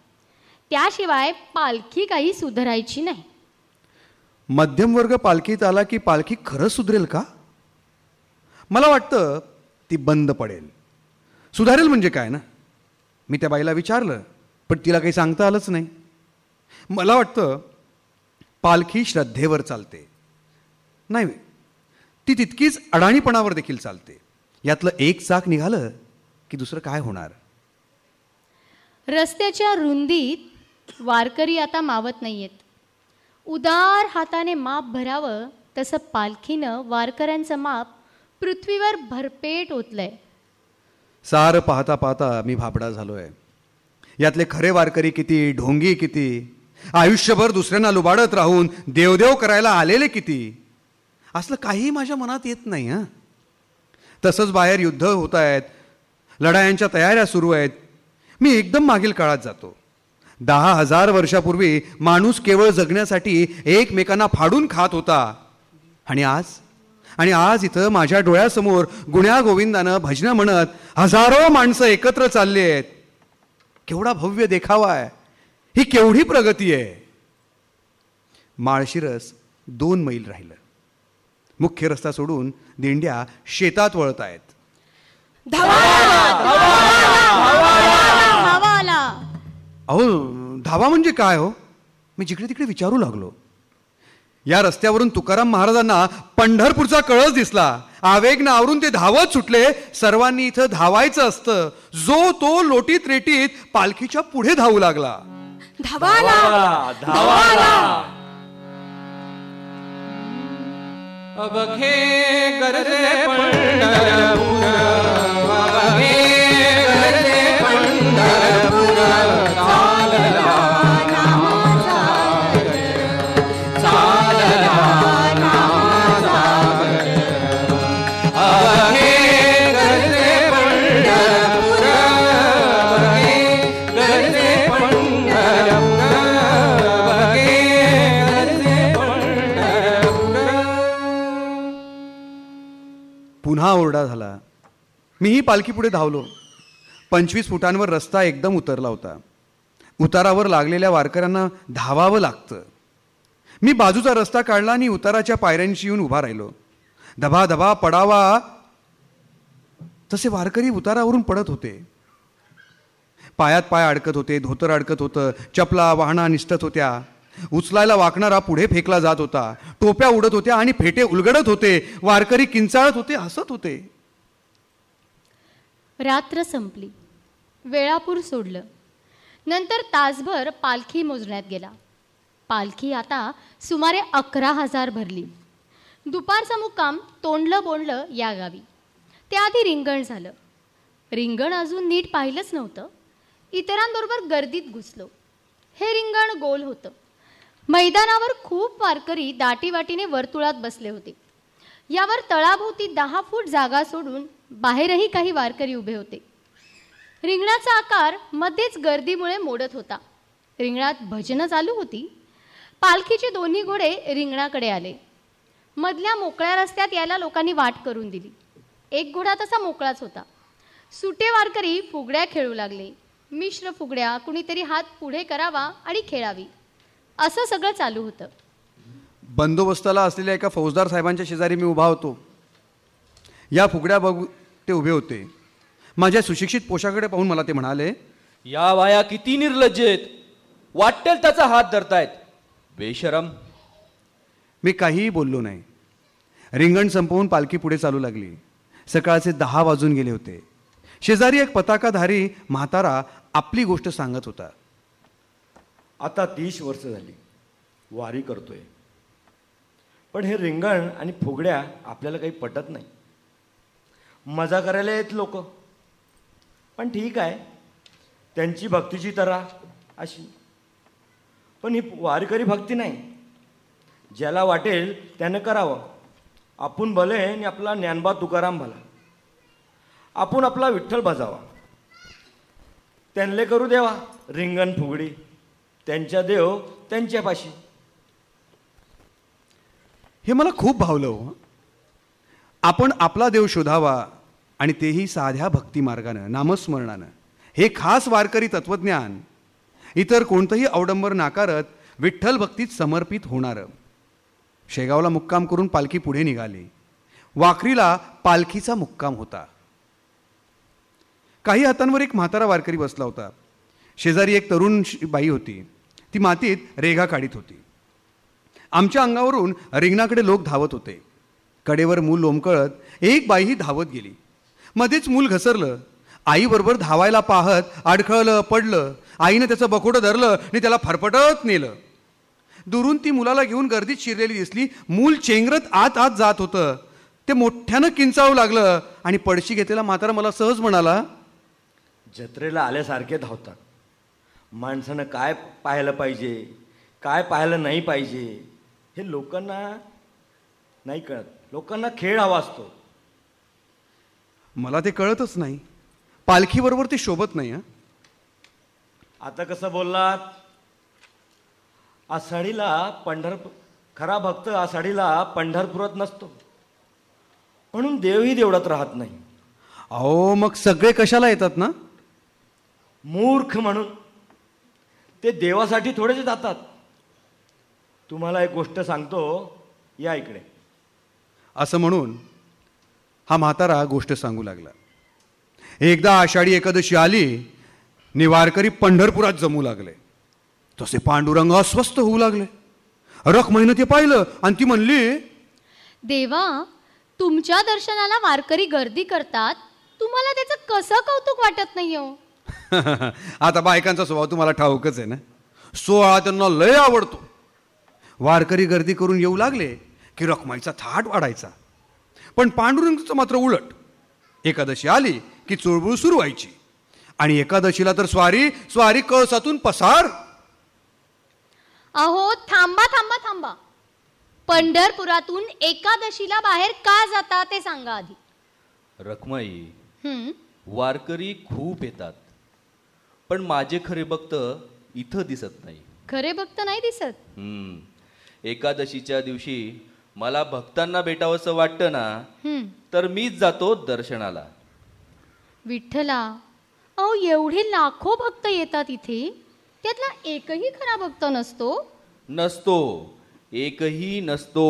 त्याशिवाय पालखी काही सुधारायची नाही. मध्यम वर्ग पालखीत आला की पालखी खरंच सुधरेल का? मला वाटतं ती बंद पडेल. सुधारेल म्हणजे काय ना? मी त्या बाईला विचारलं पण तिला काही सांगता आलंच नाही. मला वाटतं पालखी श्रद्धेवर चालते. नाही ती तितकीच अडाणीपणावर देखील चालते. यातलं एक चाक निघालं की दुसरं काय होणार? रस्त्याच्या रुंदीत वारकरी आता मावत नाहीयेत. उदार हाताने माप भरावं तसं पालखीनं वारकऱ्यांचं माप पृथ्वीवर भरपेट ओतलंय. सारं पाहता पाहता मी भाबडा झालो आहे यातले खरे वारकरी किती ढोंगी किती आयुष्यभर दुसऱ्यांना लुबाडत राहून देवदेव करायला आलेले किती? असलं काहीही माझ्या मनात येत नाही हां. तसंच बाहेर युद्ध होत आहेत लढायांच्या तयाऱ्या सुरू आहेत. मी एकदम मागील काळात जातो. दहा हजार वर्षापूर्वी माणूस केवळ जगण्यासाठी एकमेकांना फाडून खात होता. आणि आज? आणि आज इथं माझ्या डोळ्यासमोर गुण्या गोविंदानं भजनं म्हणत हजारो माणसं एकत्र चालली आहेत. केवढा भव्य देखावा आहे. ही केवढी प्रगती आहे. माळशिरस दोन मैल राहिलं. मुख्य रस्ता सोडून दिंड्या शेतात वळत आहेत. अहो धावा म्हणजे काय हो? मी जिकडे तिकडे विचारू लागलो. या रस्त्यावरून तुकाराम महाराजांना पंढरपूरचा कळस दिसला. आवेगनं आवरून ते धावत सुटले. सर्वांनी इथं धावायचं असतं. जो तो लोटीत रेटीत पालखीच्या पुढे धावू लागला. धावाला! धावाला! अवघे गरजे पंढरपूर पुन्हा ओरडा झाला. मीही पालखी पुढे धावलो. पंचवीस फुटांवर रस्ता एकदम उतरला होता. उतारावर लागलेल्या वारकऱ्यांना धावावं लागतं. मी बाजूचा रस्ता काढला आणि उताराच्या पायऱ्यांशी येऊन उभा राहिलो. धबा धबा पडावा. तसे वारकरी उतारावरून पडत होते. पायात पाय अडकत होते धोतर अडकत होतं चपला वाहना निसटत होत्या. उचलायला वाकणारा पुढे फेकला जात होता. टोप्या उडत होत्या आणि फेटे उलगडत होते. वारकरी किंचाळत होते हसत होते. रात्र संपली. वेळापूर सोडलं. नंतर तासभर पालखी मोजण्यात गेला. पालखी आता सुमारे अकरा हजार भरली. दुपारचा मुक्काम तोंडलं बोंडलं या गावी. त्याआधी रिंगण झालं. रिंगण अजून नीट पाहिलंच नव्हतं. इतरांबरोबर गर्दीत घुसलो. हे रिंगण गोल होतं. मैदानावर खूप वारकरी दाटीवाटीने वर्तुळात बसले होते. यावर तळाभोवती दहा फूट जागा सोडून बाहेरही काही वारकरी उभे होते. रिंगणाचा आकार मध्येच गर्दीमुळे मोडत होता. रिंगणात भजनं चालू होती. पालखीचे दोन्ही घोडे रिंगणाकडे आले. मधल्या मोकळ्या रस्त्यात यायला लोकांनी वाट करून दिली. एक घोडा तसा मोकळाच होता. सुटे वारकरी फुगड्या खेळू लागले. मिश्र फुगड्या कुणीतरी हात पुढे करावा आणि खेळावी. असं सगळं चालू होतं. बंदोबस्ताला असलेल्या एका फौजदार साहेबांच्या शेजारी मी उभा होतो. या फुगड्या बघू ते उभे होते. माझ्या सुशिक्षित पोशाकडे पाहून मला ते म्हणाले या वाया किती निर्लज्ज आहेत. वाटेल त्याचा हात धरतायत. बेशरम. मी काहीही बोललो नाही. रिंगण संपवून पालखी पुढे चालू लागली. सकाळचे दहा वाजून गेले होते. शेजारी एक पताकाधारी म्हातारा आपली गोष्ट सांगत होता. आता तीस वर्ष झाली. वारी करतोय. पण हे रिंगण आणि फुगड्या आपल्याला काही पटत नाही. मजा करायला येत लोक. पण ठीक आहे. त्यांची भक्तीची तरा अशी. पण ही वारकरी भक्ती नाही. ज्याला वाटेल त्यानं करावं. आपण भले आणि आपला ज्ञानबा तुकाराम भला. आपण आपला विठ्ठल भजावा त्यांले करू देवा रिंगण फुगडी. त्यांच्या देव त्यांच्यापाशी. हे मला खूप भावलं हो. आपण आपला देव शोधावा आणि तेही साध्या भक्ती मार्गानं नामस्मरणानं. हे खास वारकरी तत्वज्ञान इतर कोणतंही अवडंबर नाकारत विठ्ठल भक्तीत समर्पित होणारं. शेगावला मुक्काम करून पालखी पुढे निघाली. वाखरीला पालखीचा मुक्काम होता. काही हातांवर एक म्हातारा वारकरी बसला होता. शेजारी एक तरुण बाई होती. ती मातीत रेघा काढीत होती. आमच्या अंगावरून रिंगणाकडे लोक धावत होते. कडेवर मूल लोंबकळत एक बाईही धावत गेली. मध्येच मूल घसरलं. आईबरोबर धावायला पाहत अडखळलं पडलं. आईनं त्याचं बकोटं धरलं आणि त्याला फरफटत नेलं. दुरून ती मुलाला घेऊन गर्दीत शिरलेली दिसली. मूल चेंगरत आत आत जात होतं. ते मोठ्यानं किंचावू लागलं आणि पडशी घेतलेला म्हातारा मला सहज म्हणाला जत्रेला आल्यासारखे धावतात. माणसानं काय पाहायला पाहिजे? काय पाहायला नाही पाहिजे? हे लोकांना नाही कळत. लोकांना खेळ हवा असतो. मला ते कळतच नाही. पालखीबरोबर ते शोभत नाही हं. आता कसं बोललात? आषाढीला पंढरपूर खरा भक्त आषाढीला पंढरपुरात नसतो. म्हणून देवही देवळात राहत नाही. अहो मग सगळे कशाला येतात ना? मूर्ख म्हणून. ते देवासाठी थोडेच जातात. तुम्हाला एक गोष्ट सांगतो या इकडे. असं म्हणून हा म्हातारा गोष्ट सांगू लागला. एकदा आषाढी एकादशी आली निवारकरी पंढरपुरात जमू लागले. तसे पांडुरंग अस्वस्थ होऊ लागले. रखमाईनं ते पाहिलं आणि ती म्हणली देवा तुमच्या दर्शनाला वारकरी गर्दी करतात. तुम्हाला त्याचं कसं कौतुक वाटत नाही हो? आता बायकांचा स्वभाव तुम्हाला ठाऊकच आहे ना? सोहळा त्यांना लय आवडतो. वारकरी गर्दी करून येऊ लागले की रखमाईचा थाट वाढायचा. पण पांडुरंगाचं मात्र उलट. एकादशी आली की चुळबुळ सुरू व्हायची. आणि एकादशीला तर स्वारी स्वारी कळसातून पसार. अहो थांबा थांबा थांबा. पंढरपुरातून एकादशीला बाहेर का जाता ते सांगा आधी. रखमाई हं, वारकरी खूप येतात. पण माझे खरे भक्त इथं दिसत नाही. खरे भक्त नाही दिसत? हम्म. एकादशीच्या दिवशी मला भक्तांना भेटावंसं वाटतं ना तर मीच जातो दर्शनाला. विठ्ठला अहो एवढे लाखो भक्त येतात इथे? त्यातला एकही खरा भक्त नसतो? नसतो. एकही नसतो.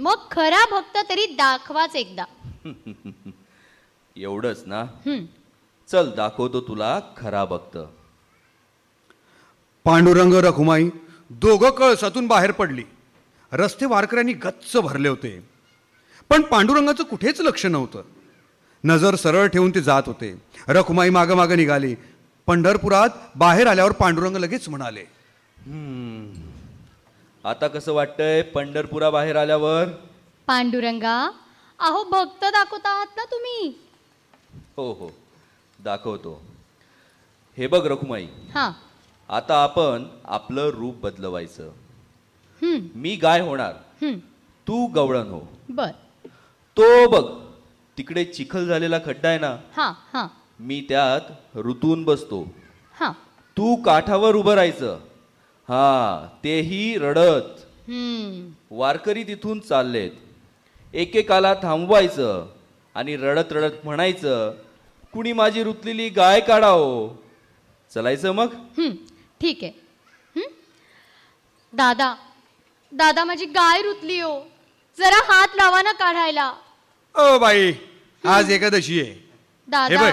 मग खरा भक्त तरी दाखवाच एकदा. एवढंच ना? हं, चल दाखवतो तुला खरा भक्त. पांडुरंग रखुमाई दोघं कळसातून बाहेर पडली. रस्ते वारकऱ्यांनी गच्च भरले होते. पण पांडुरंगाचं कुठेच लक्ष नव्हतं. नजर सरळ ठेवून ते जात होते. रखुमाई मागं मागं निघाली. पंढरपुरात बाहेर आल्यावर पांडुरंग लगेच म्हणाले आता कसं वाटतंय पंढरपुरा बाहेर आल्यावर? पांडुरंगा अहो भक्त दाखवत आहात ना तुम्ही. हो हो. दाखवतो. हे बघ रखुमाई. हा. आता आपण आपलं रूप बदलवायचं. मी गाय होणार. तू गवळण हो. बर. तो बघ तिकडे चिखल झालेला खड्डा आहे ना? हा हा. मी त्यात ऋतून बसतो. हा. तू काठावर उभं राहायचं. हा तेही रडत. वारकरी तिथून चाललेत. एकेकाला थांबवायचं आणि रडत रडत म्हणायचं कुणी माझी रुतलेली गाय काढाओ चलायचं मग? हं, ठीक आहे. हं? दादा दादा माझी गाय रुतली हो. जरा हात लावा ना काढायला. ओ बाई आज एकादशी आहे. दादा. बघ.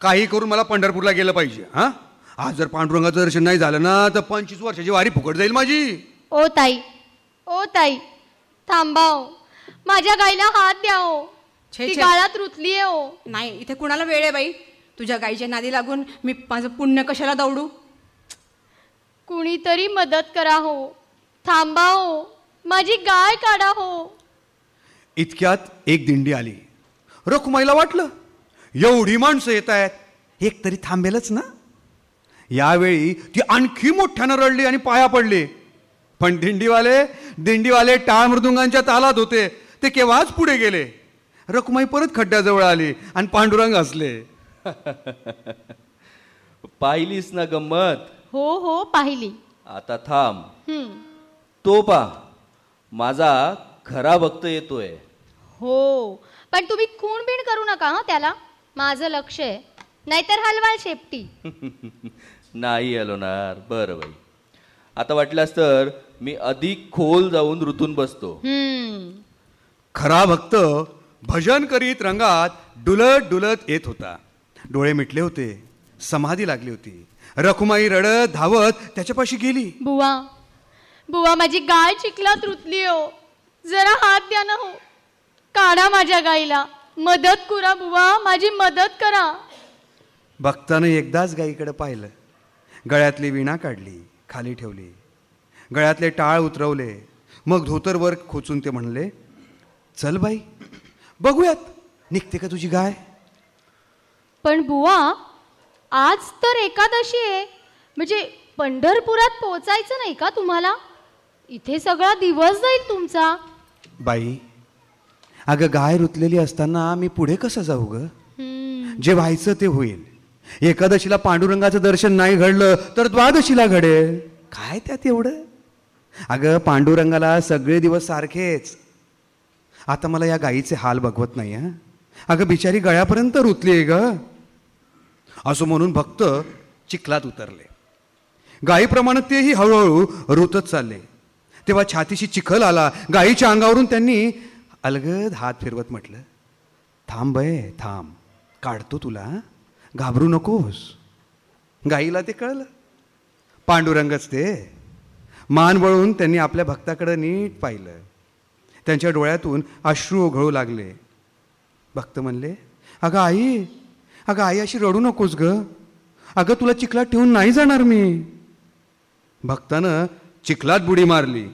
काही करून मला पंढरपूरला गेलं पाहिजे हा? आज जर पांडुरंगाचं दर्शन नाही झालं ना तर पंचवीस वर्षाची वारी फुकट जाईल माझी. ओ ताई ओ ताई थांबा हो माझ्या गाईला हात द्या हो. छे, ती छे. गाळात रुतली आहे हो. नाही इथे कुणाला वेळ आहे बाई? तुझ्या गाईच्या नादी लागून मी माझं पुण्य कशाला दौडू? कुणीतरी मदत करा हो. थांबा हो. माझी गाय काढा हो. इतक्यात एक दिंडी आली. रखुमाईला वाटलं. एवढी माणसं येत आहेत. एक तरी थांबेलच ना. यावेळी ती आणखी मोठ्यानं रडली आणि पाया पडली. पण दिंडीवाले दिंडीवाले टाळ मृदुंगांच्या तालात होते. ते केव्हाच पुढे गेले? रखुमाई परत खड्ड्याजवळ आली आणि पांडुरंग हसले. पाहिलीस ना गंमत? हो हो पाहिली. आता थांब. तो पा माझा खरा भक्त येतोय. हो पण तुम्ही खूण बिण करू नका हा त्याला. माझं लक्ष आहे. नाहीतर हलवाल शेपटी. नाही हलवणार. बरं बाई. आता वाटल्यास तर मी अधिक खोल जाऊन ऋतून बसतो. हम्म. खरा भक्त भजन करीत रंगात डुलत डुलत येत होता. डोळे मिटले होते समाधी लागली होती. रखुमाई रडत धावत त्याच्यापाशी गेली. बुवा बुवा माझी गाय चिखलात रुतली हो. जरा हात द्या ना हो. काढा माझ्या गाईला. मदत करा बुवा माझी मदत करा. भक्तानं एकदाच गाईकडे पाहिलं. गळ्यातली विणा काढली खाली ठेवली. गळ्यातले टाळ उतरवले. मग धोतरवर खोचून ते म्हणले चल बाई बघूयात. निघते का तुझी गाय? पण बुवा आज तर एकादशी आहे. म्हणजे पंढरपुरात पोचायचं नाही का तुम्हाला? इथे सगळा दिवस जाईल तुमचा. बाई अगं गाय रुतलेली असताना मी पुढे कसं जाऊ ग? जे व्हायचं ते होईल. एकादशीला पांडुरंगाचं दर्शन नाही घडलं तर द्वादशीला घडेल. काय त्यात एवढं? अगं पांडुरंगाला सगळे दिवस सारखेच. आता मला या गाईचे हाल बघवत नाही आहे अगं बिचारी गळ्यापर्यंत रुतली आहे ग. असं म्हणून भक्त चिखलात उतरले. गायीप्रमाणे तेही हळूहळू रुतत चालले. तेव्हा छातीशी चिखल आला. गायीच्या अंगावरून त्यांनी अलगद हात फिरवत म्हटलं थांब बय थांब. काढतो तुला घाबरू नकोस. गाईला ते कळलं. पांडुरंगच ते. मान वळून त्यांनी आपल्या भक्ताकडं नीट पाहिलं. त्यांच्या डोळ्यातून अश्रू ओघळू लागले. भक्त म्हणले अगं आई अगं आई अशी रडू नकोस ग. अगं तुला चिखलात ठेवून नाही जाणार मी. भक्तानं चिखलात बुडी मारली.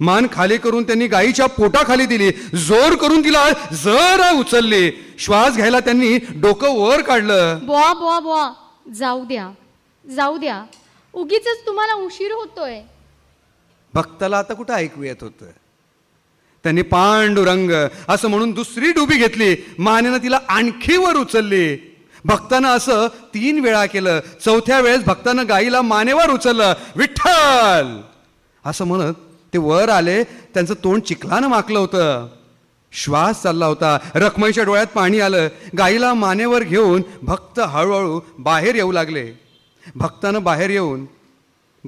मान खाली करून त्यांनी गायीच्या पोटाखाली दिली. जोर करून तिला जरा उचलली. श्वास घ्यायला त्यांनी डोकं वर काढलं. बुवा बुवा बुवा जाऊ द्या जाऊ द्या. उगीच तुम्हाला उशीर होतोय. भक्ताला आता कुठं ऐकू येत होतं? त्यांनी पांडुरंग असं म्हणून दुसरी डुबी घेतली. मानेनं तिला आणखी वर उचलली. भक्तानं असं तीन वेळा केलं. चौथ्या वेळेस भक्तानं गाईला मानेवर उचललं. विठ्ठल! असं म्हणत ते वर आले. त्यांचं तोंड चिखलानं माकलं होतं. श्वास चालला होता. रखमाईच्या डोळ्यात पाणी आलं. गाईला मानेवर घेऊन भक्त हळूहळू बाहेर येऊ लागले. भक्तानं बाहेर येऊन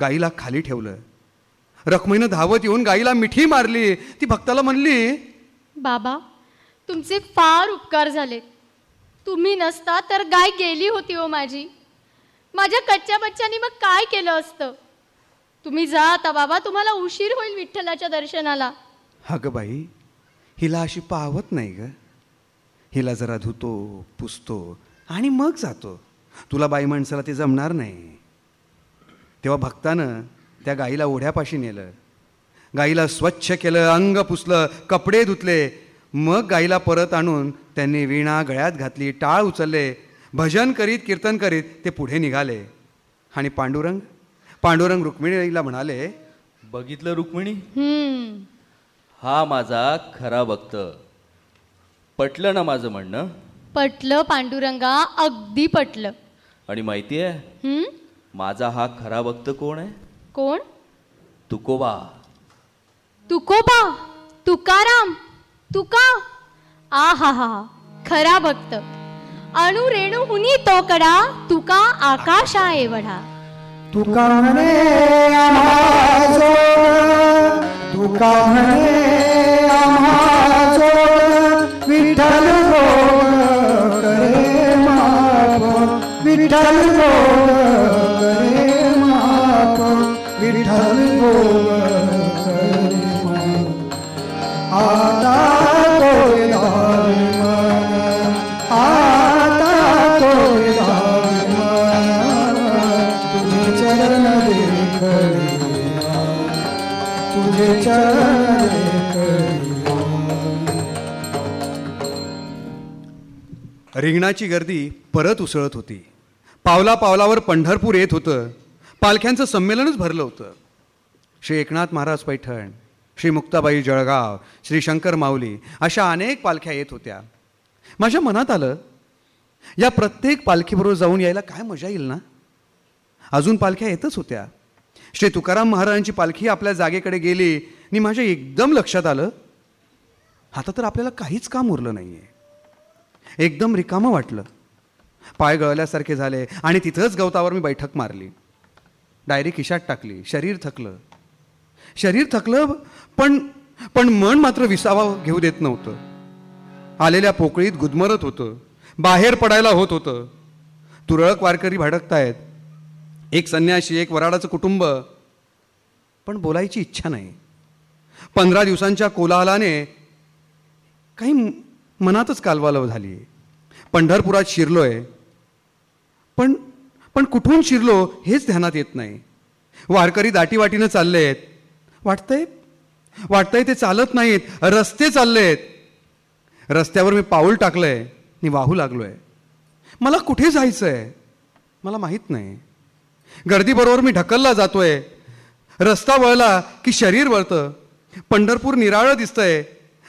गाईला खाली ठेवलं. रखमाईनं धावत येऊन गाईला मिठी मारली. ती भक्ताला म्हणली बाबा तुमचे फार उपकार झाले. तुम्ही नसता तर गाय गेली होती हो माझी. माझ्या कच्च्या बच्च्यानी मग काय केलं असतं? तुम्ही जा आता बाबा तुम्हाला उशीर होईल विठ्ठलाच्या दर्शनाला. अगं बाई हिला अशी पाहवत नाही ग. हिला जरा धुतो पुसतो आणि मग जातो. तुला बाई माणसाला ते जमणार नाही. तेव्हा भक्तानं त्या गाईला ओढ्यापाशी नेलं. गाईला स्वच्छ केलं अंग पुसलं कपडे धुतले. मग गाईला परत आणून त्यांनी वीणा गळ्यात घातली टाळ उचलले. भजन करीत कीर्तन करीत ते पुढे निघाले. आणि पांडुरंग पांडुरंग रुक्मिणीला म्हणाले बघितलं रुक्मिणी? हम्म. हा माझा खरा भक्त. पटलं ना माझं म्हणणं? पटलं पांडुरंगा अगदी पटलं. आणि माहिती आहे माझा हा खरा भक्त कोण आहे? कोण? तुकोबा. तुकोबा? तुकाराम? तुका? आ हा हा खरा भक्त. अणु रेणू हुनी तो कडा तुका आकाशा एवढा तुका म्हणे तुका म्हणे विठ्ठल विठ्ठल रिंगणाची गर्दी परत उसळत होती. पावला पावलावर पंढरपूर येत होतं. पालख्यांचं संमेलनच भरलं होतं. श्री एकनाथ महाराज पैठण श्री मुक्ताबाई जळगाव श्री शंकर माऊली अशा अनेक पालख्या येत होत्या. माझ्या मनात आलं या प्रत्येक पालखीबरोबर जाऊन यायला काय मजा येईल ना? अजून पालख्या येतच होत्या. श्री तुकाराम महाराजांची पालखी आपल्या जागेकडे गेली आणि माझ्या एकदम लक्षात आलं आता तर आपल्याला काहीच काम उरलं नाही आहे एकदम रिकामं वाटलं. पाय गळल्यासारखे झाले आणि तिथंच गवतावर मी बैठक मारली. डायरी खिशात टाकली शरीर थकलं. शरीर थकलं पण पण मन मात्र विसावा घेऊ देत नव्हतं. आलेल्या पोकळीत गुदमरत होतं. बाहेर पडायला होत होतं. तुरळक वारकरी भडकतायत. एक संन्याशी एक वराडाचं कुटुंब. पण बोलायची इच्छा नाही. पंधरा दिवसांच्या कोलाहलाने काही मनातच कालवालव झाली. पंढरपुरात शिरलोय. पण पण कुठून शिरलो हेच ध्यानात येत नाही. वारकरी दाटीवाटीनं चालले आहेत वाटतंय? वाटतंय ते चालत नाहीत. रस्ते चालले आहेत रस्त्यावर मी पाऊल टाकलंय. आणि वाहू लागलोय. मला कुठे जायचं आहे मला माहीत नाही. गर्दीबरोबर मी ढकलला जातोय. रस्ता वळला की शरीर वळतं. पंढरपूर निराळं दिसतंय.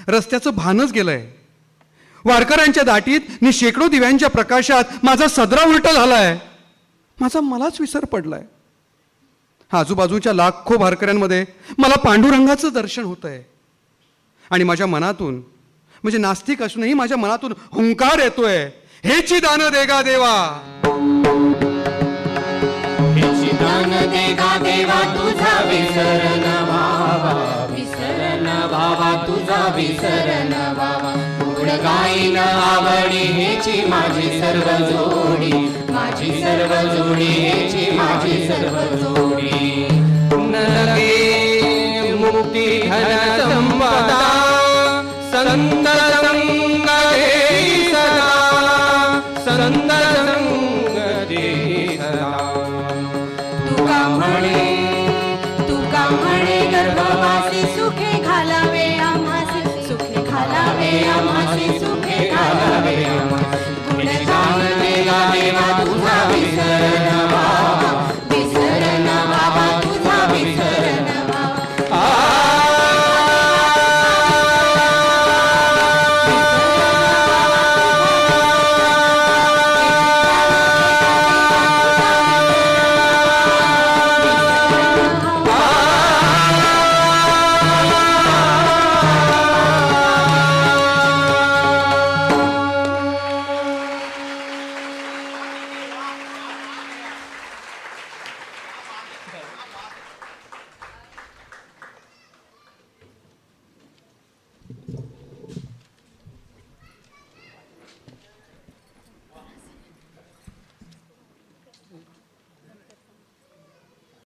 रस्त्याचं भानच गेलंय. वारकऱ्यांच्या दाटीत मी शेकडो दिव्यांच्या प्रकाशात माझा सदरा उलटा झालाय. माझा मलाच विसर पडलाय. आजूबाजूच्या लाखो भारकऱ्यांमध्ये मला पांडुरंगाचं दर्शन होत आहे आणि माझ्या मनातून म्हणजे नास्तिक असूनही माझ्या मनातून हुंकार येतोय. हेची दान देगा देवा. हेची दान देगा देवा तुझा विसरण बाबा तुझा गुण गाईन आवडी हेची माझी सर्व जोडी. माझी सर्व जोडी हेची माझी सर्व जोडी. नरके मुक्ती घन संपदा संत